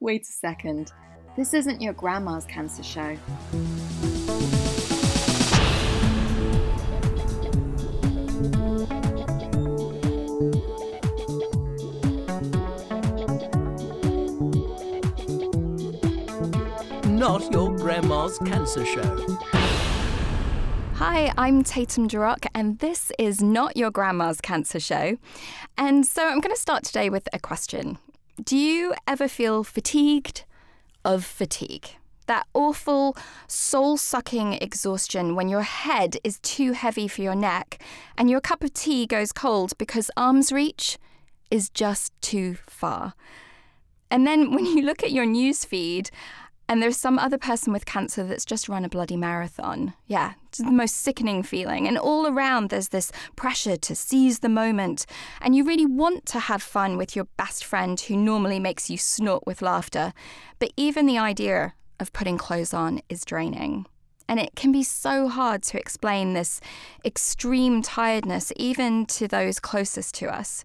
Wait a second. This isn't your grandma's cancer show. Not your grandma's cancer show. Hi, I'm Tatum Durock, and this is Not Your Grandma's Cancer Show. And so I'm going to start today with a question Do you ever feel fatigued of fatigue? That awful, soul sucking exhaustion when your head is too heavy for your neck and your cup of tea goes cold because arm's reach is just too far. And then when you look at your news feed and there's some other person with cancer that's just run a bloody marathon. Yeah, it's the most sickening feeling. And all around, there's this pressure to seize the moment. And you really want to have fun with your best friend who normally makes you snort with laughter. But even the idea of putting clothes on is draining. And it can be so hard to explain this extreme tiredness, even to those closest to us.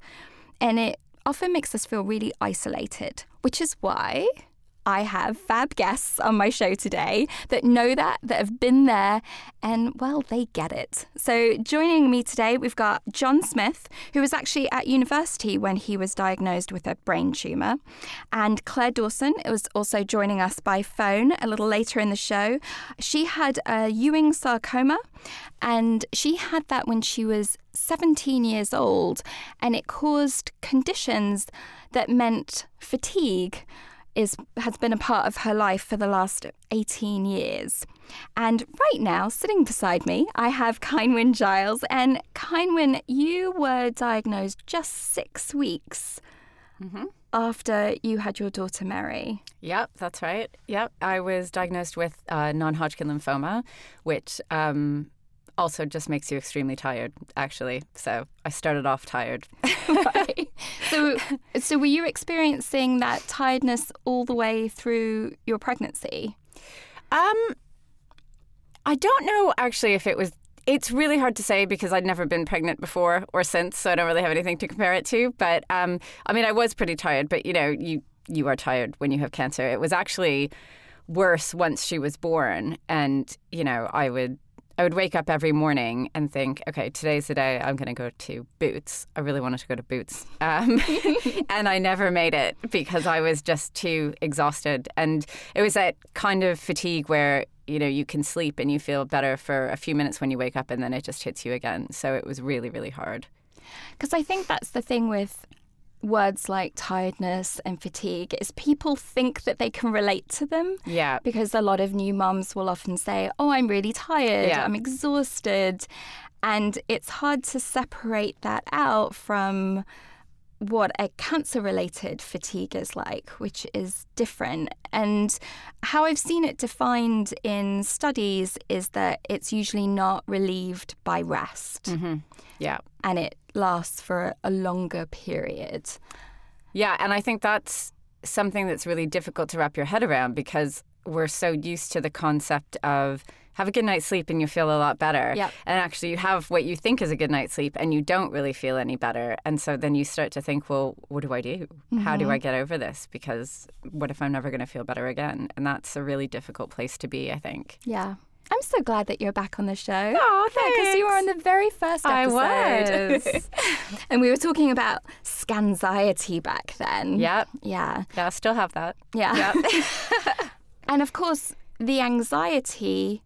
And it often makes us feel really isolated, which is why I have fab guests on my show today that know that, that have been there, and well, they get it. So, joining me today, we've got John Smith, who was actually at university when he was diagnosed with a brain tumour, and Claire Dawson was also joining us by phone a little later in the show. She had a Ewing sarcoma, and she had that when she was 17 years old, and it caused conditions that meant fatigue is has been a part of her life for the last 18 years. And right now, sitting beside me, I have Kynwyn Giles. And Kynwyn, you were diagnosed just six weeks mm-hmm. after you had your daughter Mary. Yep, that's right. Yep, I was diagnosed with uh, non-Hodgkin lymphoma, which um, also just makes you extremely tired, actually. So I started off tired. right. So, so were you experiencing that tiredness all the way through your pregnancy? Um, I don't know actually if it was. It's really hard to say because I'd never been pregnant before or since, so I don't really have anything to compare it to. But um, I mean, I was pretty tired. But you know, you you are tired when you have cancer. It was actually worse once she was born, and you know, I would I would wake up every morning and think, okay, today's the day I'm going to go to Boots. I really wanted to go to Boots. Um, and I never made it because I was just too exhausted. And it was that kind of fatigue where, you know, you can sleep and you feel better for a few minutes when you wake up and then it just hits you again. So it was really, really hard. Because I think that's the thing with words like tiredness and fatigue is people think that they can relate to them. Yeah. Because a lot of new mums will often say, Oh, I'm really tired, yeah. I'm exhausted. And it's hard to separate that out from what a cancer related fatigue is like, which is different. And how I've seen it defined in studies is that it's usually not relieved by rest. Mm-hmm. Yeah. And it lasts for a longer period. Yeah. And I think that's something that's really difficult to wrap your head around because we're so used to the concept of have a good night's sleep and you feel a lot better. Yep. And actually, you have what you think is a good night's sleep and you don't really feel any better. And so then you start to think, well, what do I do? Mm-hmm. How do I mm-hmm. get over this? Because what if I'm never going to feel better again? And that's a really difficult place to be, I think. Yeah. I'm so glad that you're back on the show. Oh, thanks. Because you were on the very first episode. I was. and we were talking about scanxiety back then. Yep. Yeah. Yeah, I still have that. Yeah. Yep. and of course, the anxiety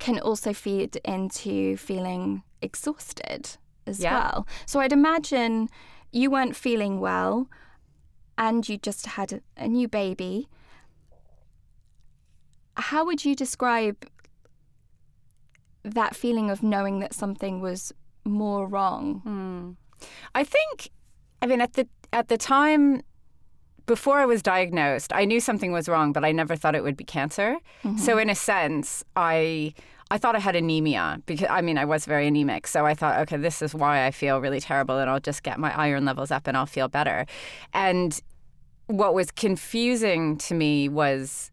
can also feed into feeling exhausted as yeah. well. So I'd imagine you weren't feeling well and you just had a, new baby. How would you describe that feeling of knowing that something was more wrong? Mm. I think, I mean, at the at the time before I was diagnosed, I knew something was wrong, but I never thought it would be cancer. Mm-hmm. So in a sense, I I thought I had anemia because I mean I was very anemic. So I thought, okay, this is why I feel really terrible, and I'll just get my iron levels up and I'll feel better. And what was confusing to me was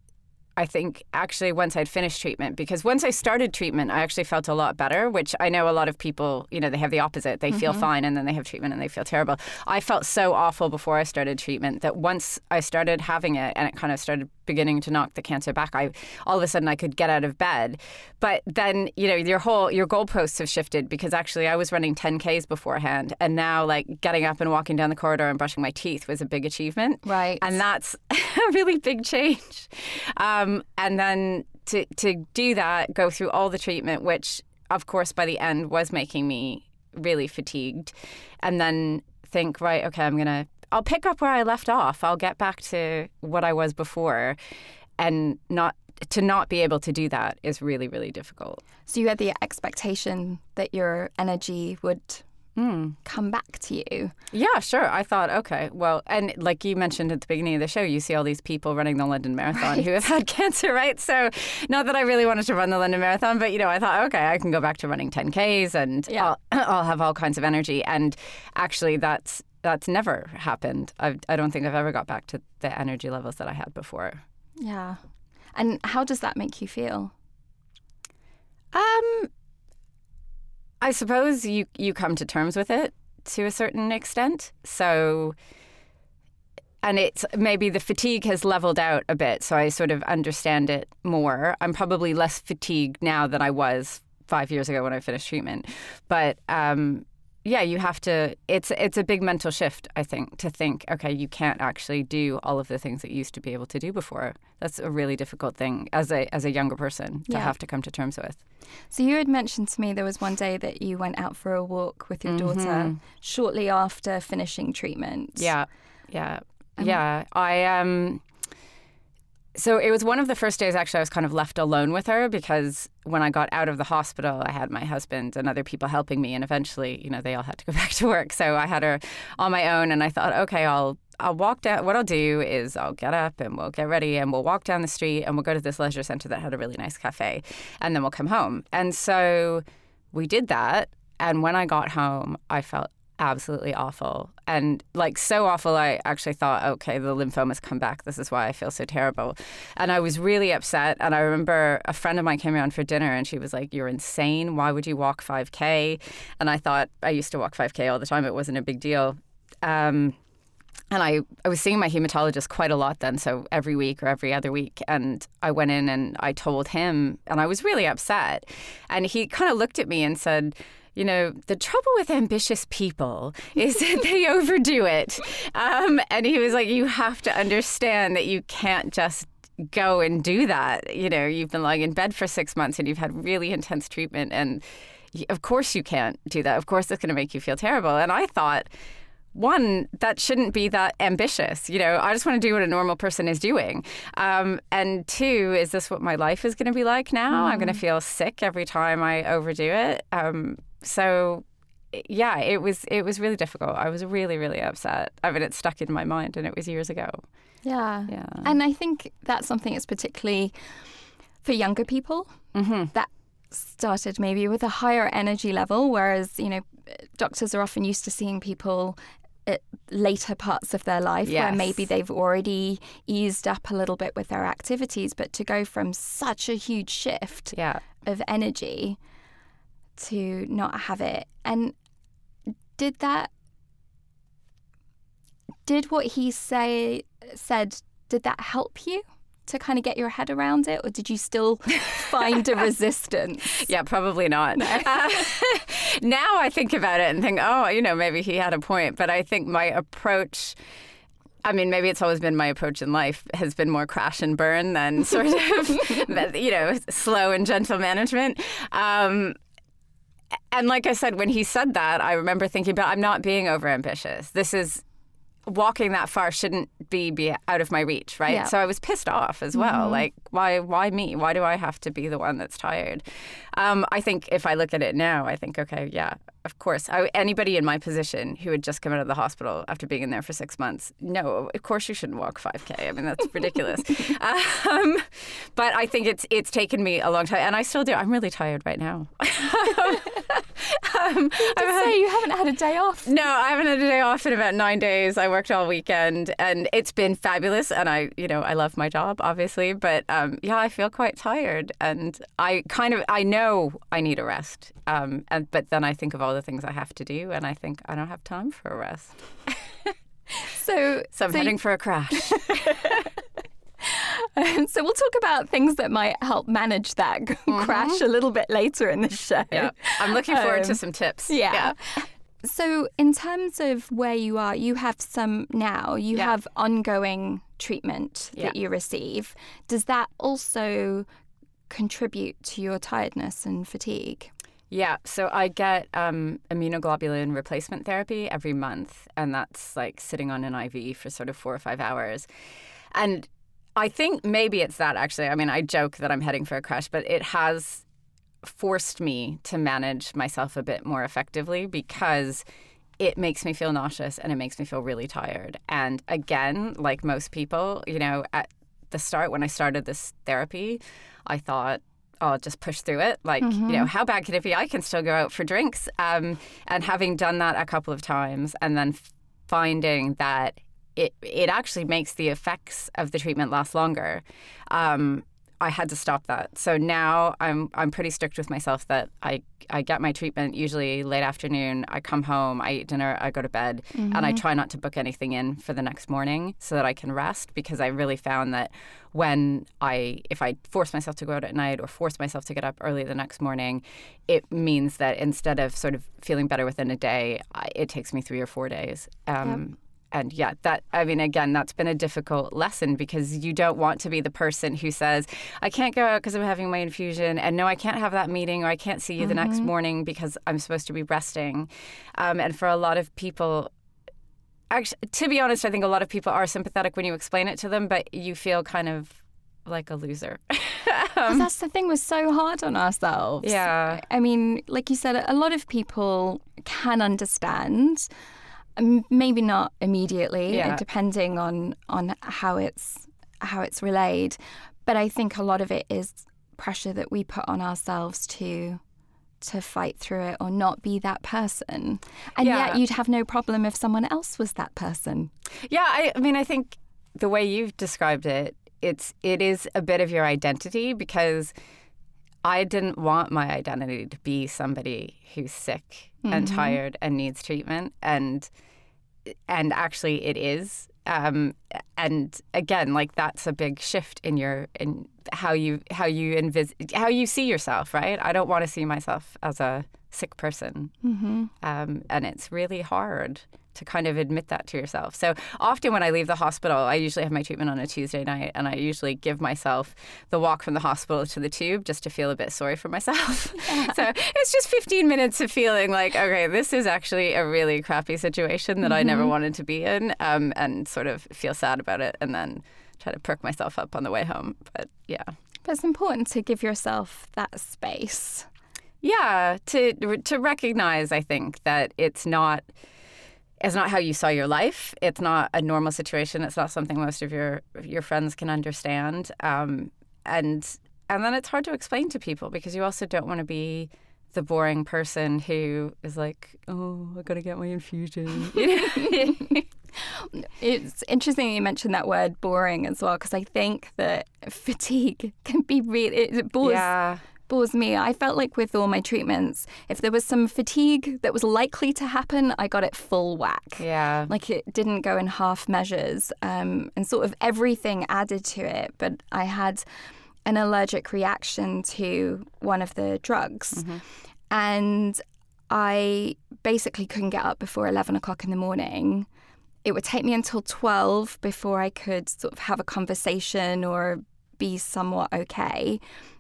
I think actually once I'd finished treatment, because once I started treatment, I actually felt a lot better, which I know a lot of people, you know, they have the opposite. They feel fine and then they have treatment and they feel terrible. I felt so awful before I started treatment that once I started having it and it kind of started beginning to knock the cancer back, I all of a sudden I could get out of bed. But then, you know, your whole your goalposts have shifted because actually I was running 10Ks beforehand and now like getting up and walking down the corridor and brushing my teeth was a big achievement. Right. And that's a really big change. Um, Um, and then to, to do that, go through all the treatment, which of course by the end was making me really fatigued, and then think, right, okay, I'm going to, I'll pick up where I left off. I'll get back to what I was before. And not, to not be able to do that is really, really difficult. So you had the expectation that your energy would Mm. come back to you. Yeah, sure. I thought, okay, well, and like you mentioned at the beginning of the show, you see all these people running the London Marathon who have had cancer, right? So, not that I really wanted to run the London Marathon, but you know, I thought, okay, I can go back to running 10Ks and Yeah. I'll, I'll have all kinds of energy. And actually, that's that's never happened. I, I don't think I've ever got back to the energy levels that I had before. Yeah. And how does that make you feel? Um, I suppose you you come to terms with it to a certain extent. So, and it's maybe the fatigue has leveled out a bit, so I sort of understand it more. I'm probably less fatigued now than I was five years ago when I finished treatment, but um, yeah, you have to. It's it's a big mental shift, I think, to think, okay, you can't actually do all of the things that you used to be able to do before. That's a really difficult thing as a as a younger person to Yeah. have to come to terms with. So you had mentioned to me there was one day that you went out for a walk with your daughter Mhm. shortly after finishing treatment. Yeah, yeah, Um, yeah. I um. So it was one of the first days actually I was kind of left alone with her because when I got out of the hospital I had my husband and other people helping me and eventually you know they all had to go back to work. So I had her on my own and I thought okay I'll I'll walk down what I'll do is I'll get up and we'll get ready and we'll walk down the street and we'll go to this leisure center that had a really nice cafe and then we'll come home. And so we did that and when I got home I felt absolutely awful. And like so awful i actually thought okay the lymphomas come back. This is why i feel so terrible. And i was really upset. And i remember a friend of mine came around for dinner and she was like you're insane. Why would you walk 5k and i thought i used to walk 5k all the time. It wasn't a big deal. Um, and I, I was seeing my hematologist quite a lot then, so every week or every other week. And I went in and I told him, and I was really upset. And he kind of looked at me and said, you know, the trouble with ambitious people is that they overdo it. Um, and he was like, you have to understand that you can't just go and do that. You know, you've been lying in bed for six months and you've had really intense treatment. And of course you can't do that. Of course it's going to make you feel terrible. And I thought, one, that shouldn't be that ambitious. You know, I just want to do what a normal person is doing. Um, and two, is this what my life is going to be like now? I'm going to feel sick every time I overdo it. Um, so, yeah, it was it was really difficult. I was really really upset. I mean, it stuck in my mind, and it was years ago. Yeah. Yeah. And I think that's something that's particularly for younger people Mm-hmm. that started maybe with a higher energy level, whereas, you know, doctors are often used to seeing people at later parts of their life where maybe they've already eased up a little bit with their activities, but to go from such a huge shift Yeah. of energy to not have it. And did that did what he say said did that help you to kind of get your head around it or did you still find a resistance? Yeah, probably not. Uh, now I think about it and think, oh, you know, maybe he had a point. But I think my approach. I mean, maybe it's always been my approach in life has been more crash and burn than sort of, you know, slow and gentle management. Um, and like I said, when he said that, I remember thinking, but I'm not being overambitious. This is walking that far shouldn't be be out of my reach, right? Yeah. So I was pissed off as well. Like, why why me? Why do I have to be the one that's tired? Um, I think if I look at it now, I think, okay, yeah, of course. I, anybody in my position who had just come out of the hospital after being in there for six months, no, of course you shouldn't walk 5K. I mean, that's ridiculous. um, but I think it's it's taken me a long time, and I still do. I'm really tired right now. um, I've had- say you haven't had a day off. no, I haven't had a day off in about nine days. I worked all weekend, and it's been fabulous. And I, you know, I love my job, obviously, but um, yeah, I feel quite tired, and I kind of, I know I need a rest. Um, and but then I think of all the things I have to do, and I think I don't have time for a rest. So, So I'm so heading for a crash. Um, so we'll talk about things that might help manage that crash a little bit later in the show. Mm-hmm. yeah, I'm looking forward to Um, some tips. Yeah. So, in terms of where you are, you have some now, you Yeah. have ongoing treatment that Yeah. you receive. Does that also contribute to your tiredness and fatigue? Yeah, so I get um, immunoglobulin replacement therapy every month, and that's like sitting on an IV for sort of four or five hours. And I think maybe it's that actually. I mean, I joke that I'm heading for a crash, but it has forced me to manage myself a bit more effectively because it makes me feel nauseous and it makes me feel really tired. And again, like most people, you know, at the start when I started this therapy, I thought, I'll just push through it. Like, you know, how bad could it be? I can still go out for drinks. Um, and having done that a couple of times and then finding that it, it actually makes the effects of the treatment last longer. Um, I had to stop that. So now I'm I'm pretty strict with myself that I I get my treatment usually late afternoon. I come home, I eat dinner, I go to bed, and I try not to book anything in for the next morning so that I can rest because I really found that when I if I force myself to go out at night or force myself to get up early the next morning, it means that instead of sort of feeling better within a day, I, it takes me 3 or 4 days. Um, and yeah, that, I mean, again, that's been a difficult lesson because you don't want to be the person who says, I can't go out because I'm having my infusion, and no, I can't have that meeting, or I can't see you the next morning because I'm supposed to be resting. Um, and for a lot of people, actually, to be honest, I think a lot of people are sympathetic when you explain it to them, but you feel kind of like a loser. 'Cause that's the thing, we're so hard on ourselves. Yeah. I mean, like you said, a lot of people can understand. Maybe not immediately, Yeah. uh, depending on on how it's how it's relayed. But I think a lot of it is pressure that we put on ourselves to to fight through it or not be that person. And Yeah. yet you'd have no problem if someone else was that person. Yeah, I, I mean, I think the way you've described it, it's it is a bit of your identity because I didn't want my identity to be somebody who's sick and tired and needs treatment, and and actually it is. Um, and again, like that's a big shift in your in how you how you envis- how you see yourself, right? I don't want to see myself as a sick person, Mm-hmm. um, and it's really hard to kind of admit that to yourself. So often when I leave the hospital, I usually have my treatment on a Tuesday night, and I usually give myself the walk from the hospital to the tube just to feel a bit sorry for myself. so it's just 15 minutes of feeling like, okay, this is actually a really crappy situation that I never wanted to be in, um, and sort of feel sad about it, and then try to perk myself up on the way home. But yeah. But it's important to give yourself that space. Yeah, to to recognize, I think that it's not it's not how you saw your life. It's not a normal situation. It's not something most of your your friends can understand. Um, and and then it's hard to explain to people because you also don't want to be the boring person who is like, oh, I gotta get my infusion. It's interesting you mentioned that word boring as well, because I think that fatigue can be really, it bores, yeah, bores me. I felt like with all my treatments, if there was some fatigue that was likely to happen, I got it full whack. yeah, Like it didn't go in half measures um, and sort of everything added to it. But I had an allergic reaction to one of the drugs. And I basically couldn't get up before 11 o'clock in the morning. It would take me until 12 before I could sort of have a conversation or be somewhat okay.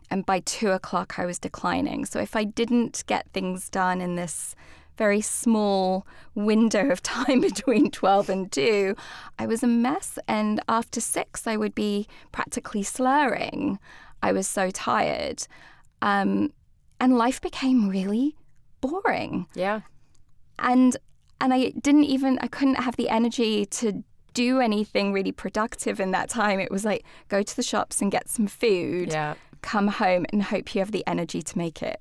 And by two o'clock, I was declining. So if I didn't get things done in this very small window of time between 12 and 2, I was a mess. And after six, I would be practically slurring. I was so tired. Um, and life became really boring. yeah. And and I didn't even I couldn't have the energy to do anything really productive in that time. It was like go to the shops and get some food, Yeah. Come home and hope you have the energy to make it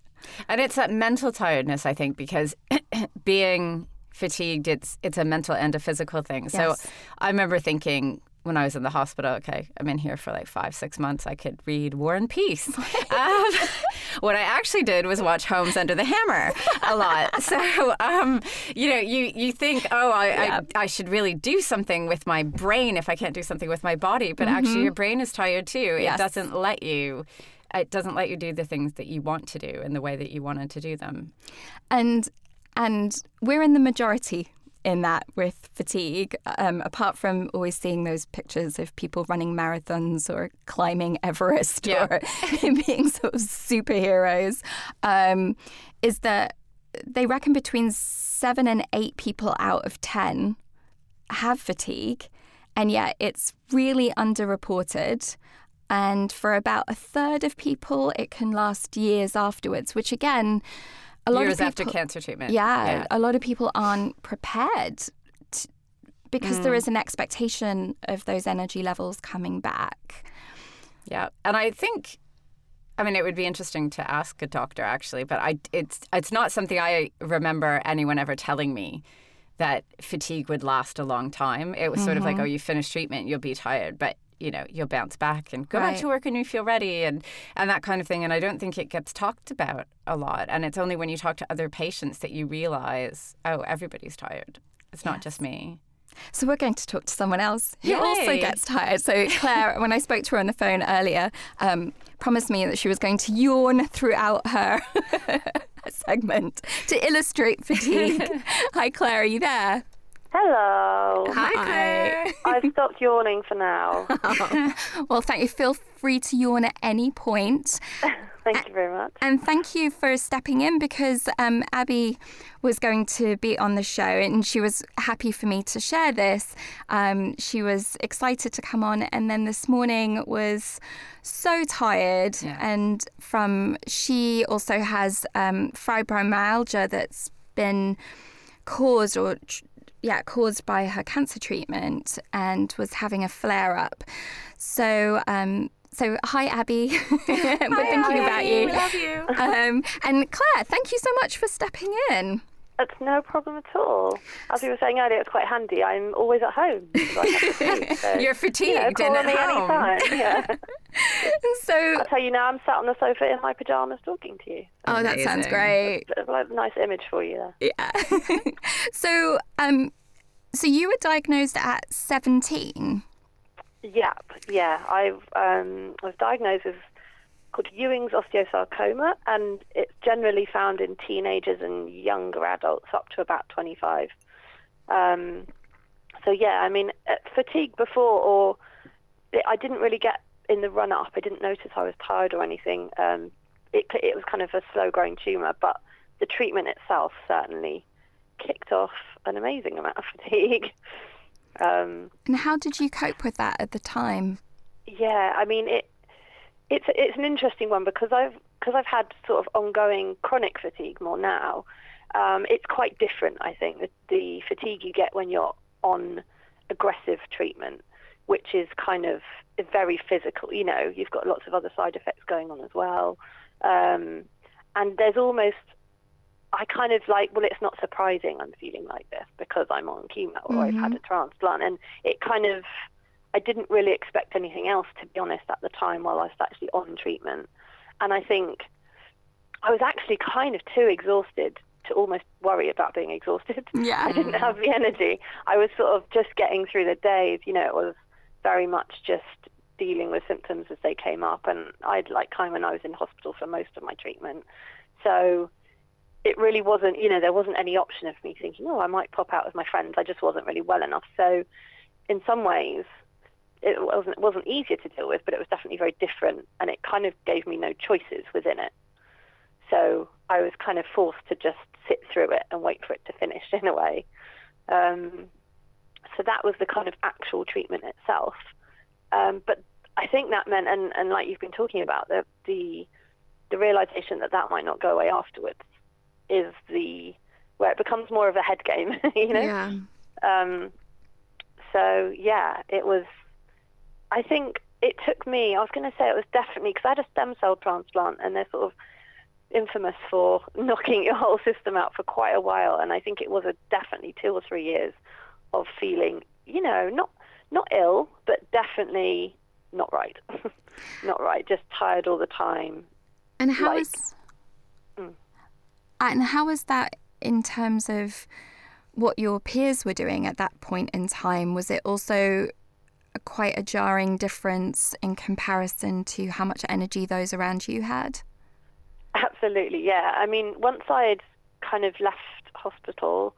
And it's that mental tiredness, I think, because being fatigued, it's it's a mental and a physical thing. So I remember thinking when I was in the hospital, okay, I'm in here for like five, six months. I could read War and Peace. um, what I actually did was watch Homes Under the Hammer a lot. So, um, you know, you, you think, oh, I, Yeah. I, I should really do something with my brain if I can't do something with my body. But actually, your brain is tired too. Mm-hmm. Yes. It doesn't let you. It doesn't let you do the things that you want to do in the way that you wanted to do them. and and we're in the majority in that with fatigue um, apart from always seeing those pictures of people running marathons or climbing everest Yeah. or being sort of superheroes um, is that they reckon between seven and eight people out of ten have fatigue and yet it's really underreported and for about a third of people it can last years afterwards which again a lot Years of after people, cancer treatment. yeah, a lot of people aren't prepared t because there is an expectation of those energy levels coming back. Yeah, and I think, I mean, it would be interesting to ask a doctor actually, but I it's it's not something I remember anyone ever telling me that fatigue would last a long time. It was sort of Mm-hmm. like, oh, you finish treatment, you'll be tired, but you know, you'll bounce back and go back to work and you feel ready and and that kind of thing. And I don't think it gets talked about a lot. And it's only when you talk to other patients that you realize, oh, everybody's tired. It's not just me. So we're going to talk to someone else who also gets tired. So Claire, when I spoke to her on the phone earlier, um, promised me that she was going to yawn throughout her segment to illustrate fatigue. Hi, Claire, are you there? Hello. Hi, Claire. I've stopped yawning for now. Well, thank you. Feel free to yawn at any point. Thank you very much. And thank you for stepping in because um, Abby was going to be on the show and she was happy for me to share this. Um, she was excited to come on, and then this morning was so tired. Yeah. And from she also has um, fibromyalgia that's been caused or tr- yeah caused by her cancer treatment and was having a flare up. So. Um, so hi Abby, we're thinking about you. We love you. Um, and Claire, thank you so much for stepping in. It's no problem at all. As we were saying earlier, it's quite handy. I'm always at home. so I have to so, You're you know, fatigued call and me at home. anytime. Yeah. So, I'll tell you now, I'm sat on the sofa in my pajamas talking to you. oh, that sounds great. Bit of a nice image for you there. Yeah. so, um, so you were diagnosed at 17. Yep, yeah. I've um, I was diagnosed with called Ewing's osteosarcoma, and it's generally found in teenagers and younger adults up to about 25. Um, so yeah, I mean, uh, fatigue before, or I didn't really get in the run up. I didn't notice I was tired or anything. Um, it it was kind of a slow growing tumor, but the treatment itself certainly kicked off an amazing amount of fatigue. Um, And how did you cope with that at the time? yeah, I mean it. It's it's an interesting one because I've because I've had sort of ongoing chronic fatigue more now. Um, it's quite different, I think, the, the fatigue you get when you're on aggressive treatment, which is kind of very physical. You know, you've got lots of other side effects going on as well, um, and there's almost I kind of like, well, it's not surprising I'm feeling like this because I'm on chemo or I've had a transplant. And it kind of, I didn't really expect anything else, to be honest, at the time while I was actually on treatment. And I think I was actually kind of too exhausted to almost worry about being exhausted. Yeah. I didn't have the energy. I was sort of just getting through the days. You know, it was very much just dealing with symptoms as they came up. And I'd like kind of when I was in hospital for most of my treatment. So it really wasn't, you know, there wasn't any option of me thinking, oh, I might pop out with my friends. I just wasn't really well enough. So in some ways, it wasn't it wasn't easier to deal with, but it was definitely very different, and it kind of gave me no choices within it. So I was kind of forced to just sit through it and wait for it to finish in a way. Um, so that was the kind of actual treatment itself. Um, but I think that meant, and, and like you've been talking about, the, the the realization that that might not go away afterwards is the where it becomes more of a head game, you know. Yeah. Um, so yeah, it was. I think it took me. I was going to say it was definitely because I had a stem cell transplant, and they're sort of infamous for knocking your whole system out for quite a while, and I think it was a definitely two or three years of feeling, you know, not not ill, but definitely not right, not right, just tired all the time. And how Like- is mm. and how was that in terms of what your peers were doing at that point in time? Was it also quite a jarring difference in comparison to how much energy those around you had? Absolutely, yeah. I mean, once I'd kind of left hospital,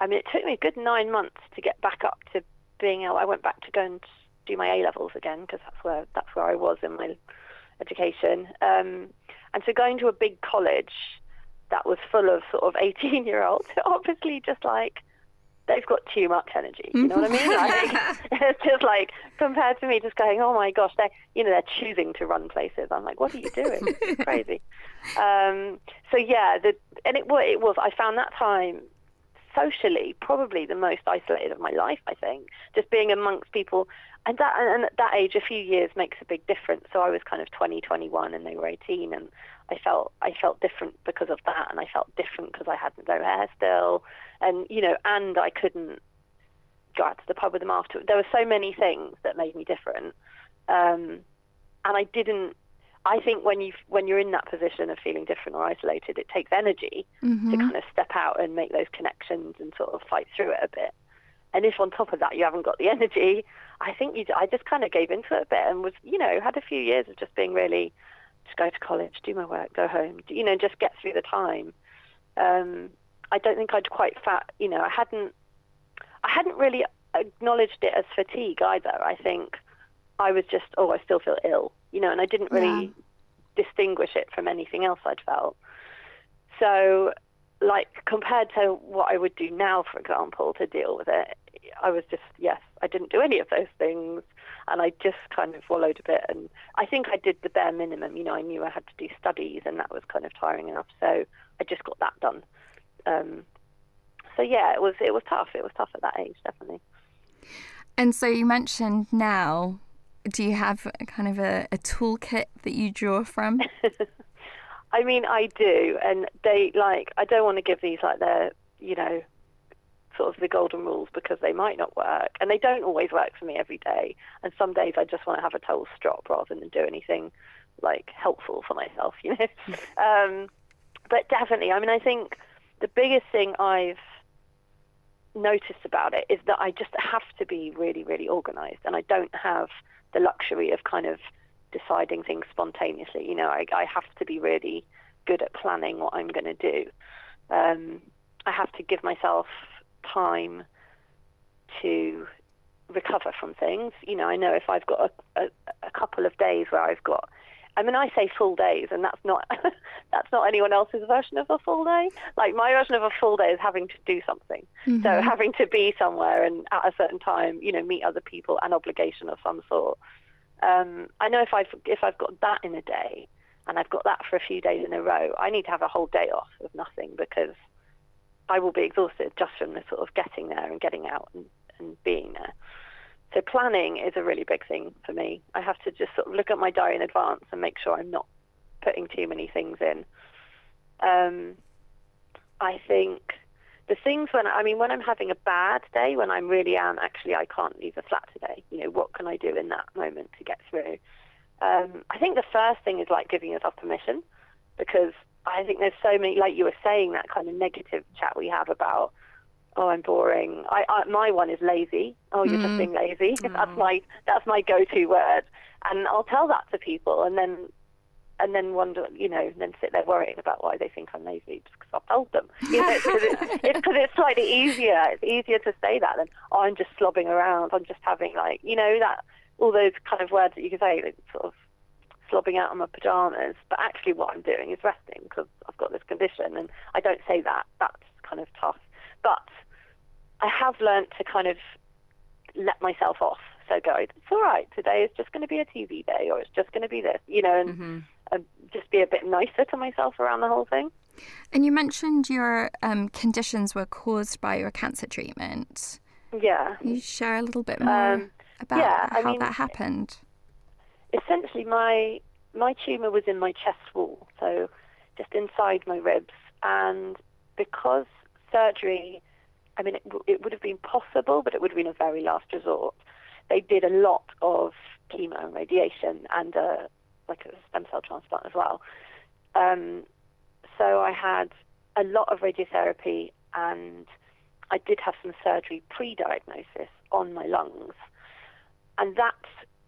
I mean, it took me a good nine months to get back up to being able. I went back to go and do my A levels again because that's where that's where I was in my education. Um, and so going to a big college that was full of sort of 18 year olds, obviously just like they've got too much energy. You know what I mean? Like, it's just like compared to me, just going, oh my gosh, they, you know, they're choosing to run places. I'm like, what are you doing? It's crazy. Um, so yeah, the, and it was, it was. I found that time socially probably the most isolated of my life. I think just being amongst people, and that and at that age, a few years makes a big difference. So I was kind of 20, 21, and they were 18, and I felt I felt different because of that, and I felt different because I had no hair still, and you know, and I couldn't go out to the pub with them after. There were so many things that made me different, um, and I didn't. I think when you when you're in that position of feeling different or isolated, it takes energy to kind of step out and make those connections and sort of fight through it a bit. And if on top of that you haven't got the energy, I think you, I just kind of gave into it a bit and was, you know, had a few years of just being really, just go to college, do my work, go home, you know, just get through the time. Um, I don't think I'd quite fat, you know, I hadn't, I hadn't really acknowledged it as fatigue either. I think I was just, oh, I still feel ill, you know, and I didn't really distinguish it from anything else I'd felt. So, like compared to what I would do now, for example, to deal with it, I was just yes, I didn't do any of those things, and I just kind of wallowed a bit. And I think I did the bare minimum. You know, I knew I had to do studies, and that was kind of tiring enough. So I just got that done. Um, so yeah, it was it was tough. It was tough at that age, definitely. And so you mentioned now, do you have a kind of a, a toolkit that you draw from? I mean, I do, and they like. I don't want to give these like they're you know, sort of the golden rules because they might not work, and they don't always work for me every day. And some days I just want to have a total strop rather than do anything like helpful for myself, you know. um, but definitely, I mean, I think the biggest thing I've noticed about it is that I just have to be really, really organized, and I don't have the luxury of kind of deciding things spontaneously. You know, I, I have to be really good at planning what I'm going to do. Um, I have to give myself time to recover from things. You know, I know if I've got a, a, a couple of days where I've got I mean, I say full days, and that's not that's not anyone else's version of a full day. Like my version of a full day is having to do something. So having to be somewhere and at a certain time, you know, meet other people, an obligation of some sort. Um, I know if I've if I've got that in a day, and I've got that for a few days in a row, I need to have a whole day off of nothing because I will be exhausted just from the sort of getting there and getting out and, and being there. So planning is a really big thing for me. I have to just sort of look at my diary in advance and make sure I'm not putting too many things in. Um, I think the things when I mean when I'm having a bad day, when I'm really am actually I can't leave the flat today. You know what can I do in that moment to get through? Um, I think the first thing is like giving yourself permission because I think there's so many like you were saying that kind of negative chat we have about oh I'm boring. I, I my one is lazy. Oh you're just mm. being lazy. That's mm. my that's my go-to word, and I'll tell that to people, and then and then wonder, you know, then sit there worrying about why they think I'm lazy just because I've told them. You know, it's because it's, it's, it's slightly easier. It's easier to say that than oh I'm just slobbing around. I'm just having like you know that all those kind of words that you can say like, sort of slobbing out on my pajamas. But actually, what I'm doing is resting because I've got this condition, and I don't say that. That's kind of tough. But I have learnt to kind of let myself off. So go, it's all right. Today is just going to be a TV day, or it's just going to be this, you know, and, and just be a bit nicer to myself around the whole thing. And you mentioned your um, conditions were caused by your cancer treatment. Yeah. Can you share a little bit more Um, about yeah, I how mean- that happened? essentially my my tumor was in my chest wall. So just inside my ribs. And because surgery, I mean, it, it would have been possible, but it would have been a very last resort. They did a lot of chemo and radiation and uh, like a stem cell transplant as well. Um, so I had a lot of radiotherapy and I did have some surgery pre-diagnosis on my lungs, and that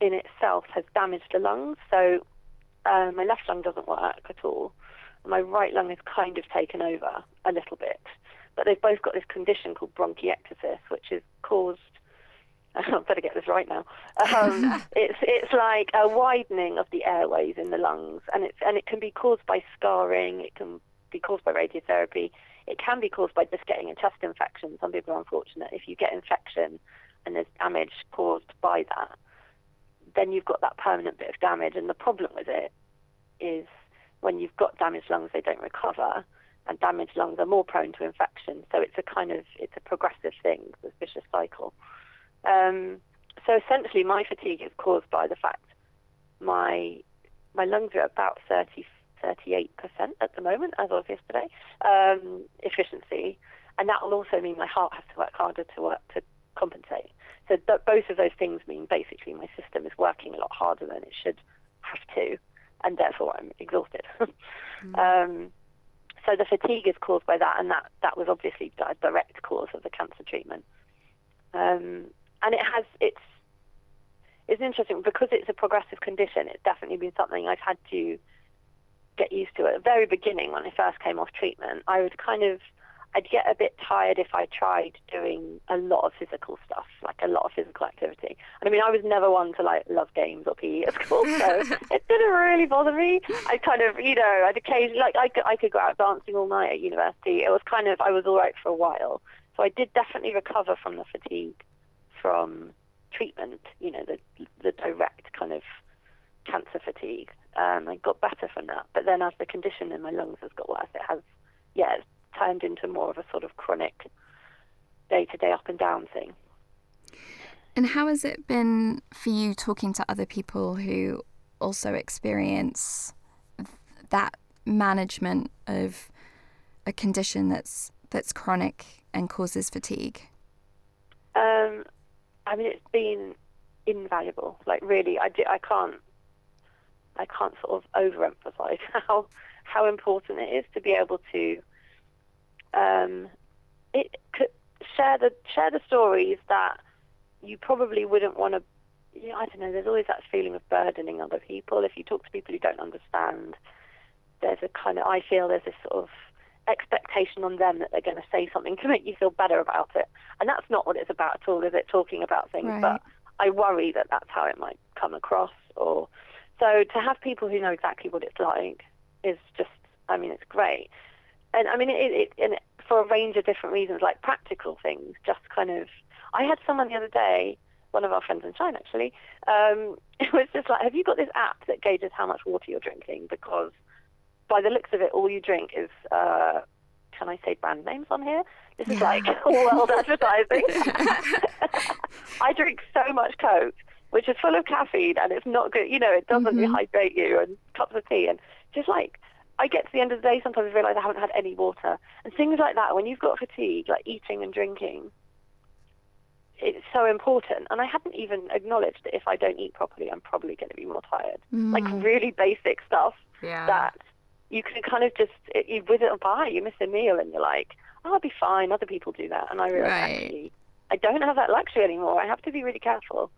in itself has damaged the lungs. So uh, my left lung doesn't work at all. My right lung is kind of taken over a little bit, but they've both got this condition called bronchiectasis, which is caused. I better get this right now. Um, it's it's like a widening of the airways in the lungs, and it's and it can be caused by scarring. It can be caused by radiotherapy. It can be caused by just getting a chest infection. Some people are unfortunate. If you get infection and there's damage caused by that, then you've got that permanent bit of damage. And the problem with it is when you've got damaged lungs, they don't recover, and damaged lungs are more prone to infection. So it's a kind of it's a progressive thing, this vicious cycle. Um, so essentially, my fatigue is caused by the fact my my lungs are about 30, 38% at the moment, as of yesterday, um, efficiency, and that will also mean my heart has to work harder to work to compensate. So th- both of those things mean basically my system is working a lot harder than it should have to, and therefore I'm exhausted. mm. um, so the fatigue is caused by that, and that that was obviously a direct cause of the cancer treatment. Um, and it has it's it's interesting because it's a progressive condition. It's definitely been something I've had to get used to. At the very beginning, when I first came off treatment, I would kind of I'd get a bit tired if I tried doing a lot of physical stuff, like a lot of physical activity. And I mean, I was never one to like love games or PE at school, so it didn't really bother me. I kind of, you know, I'd occasionally, like, I could, I could go out dancing all night at university. It was kind of, I was all right for a while. So I did definitely recover from the fatigue from treatment, you know, the, the direct kind of cancer fatigue. Um, I got better from that. But then as the condition in my lungs has got worse, it has, yeah, turned into more of a sort of chronic day to day up and down thing. And how has it been for you talking to other people who also experience that management of a condition that's that's chronic and causes fatigue? Um, I mean, it's been invaluable. Like, really, I, I can't, I can't sort of overemphasize how how important it is to be able to um, it could share the share the stories that you probably wouldn't want to. You know, I don't know. There's always that feeling of burdening other people. If you talk to people who don't understand, there's a kind of. I feel there's this sort of expectation on them that they're going to say something to make you feel better about it, and that's not what it's about at all. Is it talking about things? Right. But I worry that that's how it might come across. Or so to have people who know exactly what it's like is just. I mean, it's great and I mean, it, it, and for a range of different reasons, like practical things, just kind of. I had someone the other day, one of our friends in China actually, um, it was just like, have you got this app that gauges how much water you're drinking? Because by the looks of it, all you drink is, uh, can I say brand names on here? This is like world advertising. I drink so much Coke, which is full of caffeine and it's not good. You know, it doesn't mm-hmm. rehydrate you and cups of tea and just like I get to the end of the day, sometimes I realise I haven't had any water. And things like that, when you've got fatigue, like eating and drinking, it's so important. And I hadn't even acknowledged that if I don't eat properly, I'm probably going to be more tired. Mm. Like really basic stuff yeah. that you can kind of just, it, you whiz it by, you miss a meal and you're like, oh, I'll be fine. Other people do that. And I realise right. actually, I don't have that luxury anymore. I have to be really careful.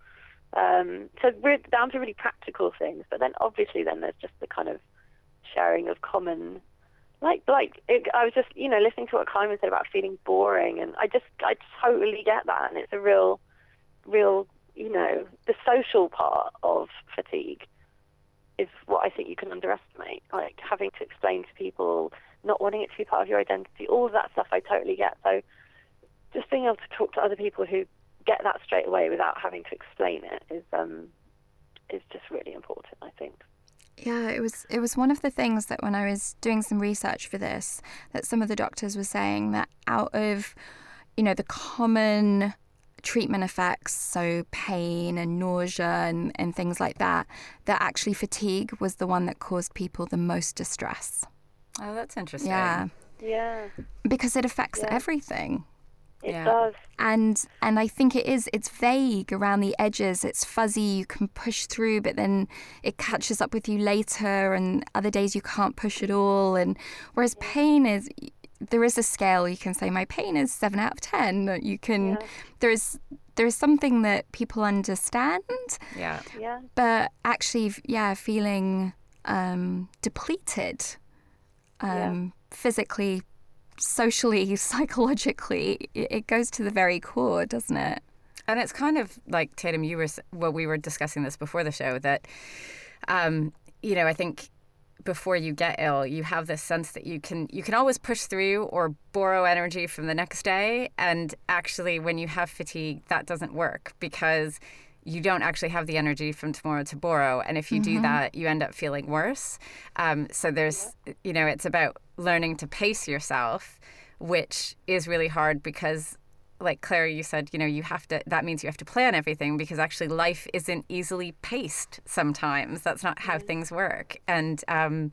Um, so we're down to really practical things. But then obviously then there's just the kind of sharing of common like like it, I was just you know listening to what Kynwyn said about feeling boring, and I just I totally get that, and it's a real, real you know the social part of fatigue is what I think you can underestimate. Like having to explain to people, not wanting it to be part of your identity, all of that stuff I totally get. So just being able to talk to other people who get that straight away without having to explain it is um is just really important. I think. Yeah, it was it was one of the things that when I was doing some research for this, that some of the doctors were saying that out of, you know, the common treatment effects, so pain and nausea and, and things like that, that actually fatigue was the one that caused people the most distress. Oh, that's interesting. Yeah, Yeah, because it affects Yeah. everything. It Yeah. does. and and I think it is it's vague around the edges it's fuzzy you can push through but then it catches up with you later and other days you can't push at all and whereas pain is there is a scale you can say my pain is 7 out of 10 you can Yeah. there's there's something that people understand Yeah. Yeah, but actually yeah feeling um depleted um physically socially psychologically it goes to the very core doesn't it? And it's kind of like Tatum, you were well, we were discussing this before the show that, um, you know, I think before you get ill, you have this sense that you can you can always push through or borrow energy from the next day, and actually, when you have fatigue, that doesn't work because you don't actually have the energy from tomorrow to borrow, and if you do that, you end up feeling worse. Um, so there's, you know, it's about learning to pace yourself, which is really hard because like Claire, you said, you know, you have to, that means you have to plan everything because actually life isn't easily paced sometimes. That's not how things work. And, um,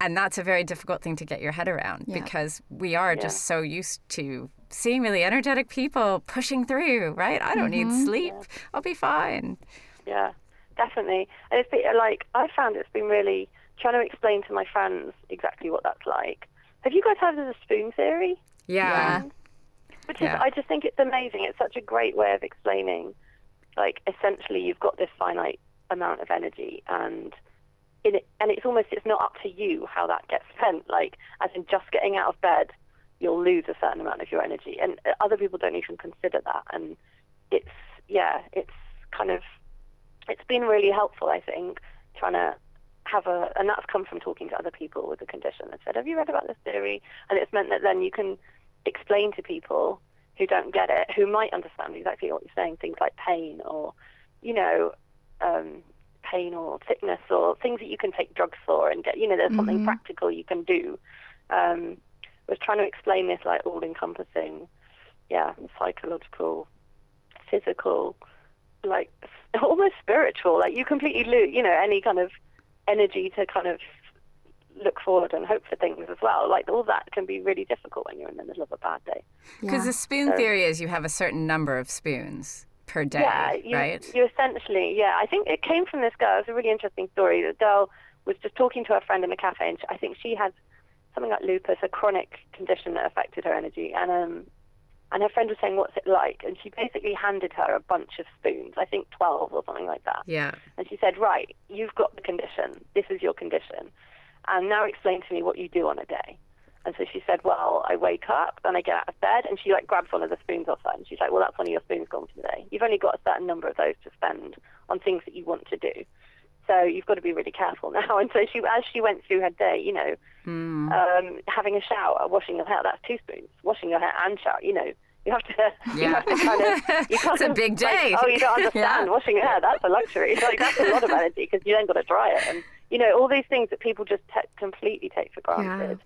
and that's a very difficult thing to get your head around Yeah. because we are just so used to seeing really energetic people pushing through, right? I don't need mm-hmm. sleep. I'll be fine. yeah, definitely. And it's been like I found it's been really trying to explain to my friends exactly what that's like. Have you guys heard of the spoon theory? Yeah. Which Yeah. is, I just think it's amazing. It's such a great way of explaining, like, essentially, you've got this finite amount of energy, and in it, and it's almost it's not up to you how that gets spent. Like, as in just getting out of bed, you'll lose a certain amount of your energy, and uh, other people don't even consider that. And it's yeah, it's kind of it's been really helpful. I think trying to have a, and that's come from talking to other people with the condition. They said, "Have you read about this theory?" And it's meant that then you can explain to people who don't get it, who might understand exactly what you're saying, things like pain or, you know, um, pain or sickness or things that you can take drugs for and get, you know, there's something practical you can do. Um, was trying to explain this like all-encompassing, yeah, psychological, physical, like almost spiritual. Like you completely lose, you know, any kind of energy to kind of look forward and hope for things as well. Like all that can be really difficult when you're in the middle of a bad day. Because the spoon theory is you have a certain number of spoons per day, yeah, you, right? you essentially, yeah. I think it came from this girl. It's a really interesting story. The girl was just talking to her friend in a cafe, and she, I think she had something like lupus, a chronic condition that affected her energy, and um, and her friend was saying, "What's it like?" And she basically handed her a bunch of spoons, I think twelve or something like that. Yeah. And she said, Right, you've got the condition. This is your condition. And now explain to me what you do on a day. And so she said, Well, I wake up and I get out of bed. And she like grabs one of the spoons off her. And she's like, Well, that's one of your spoons gone for the day. You've only got a certain number of those to spend on things that you want to do. So you've got to be really careful now. And so she, as she went through her day, you know, Hmm. um, having a shower, washing your hair, that's two spoons. Washing your hair and shower, you know, you have to, you Yeah. have to kind of, you can't It's a big day. Like, oh, you don't understand. Washing your hair, that's a luxury. Like that's a lot of energy because you then got to dry it, and you know all these things that people just te- completely take for granted. Yeah.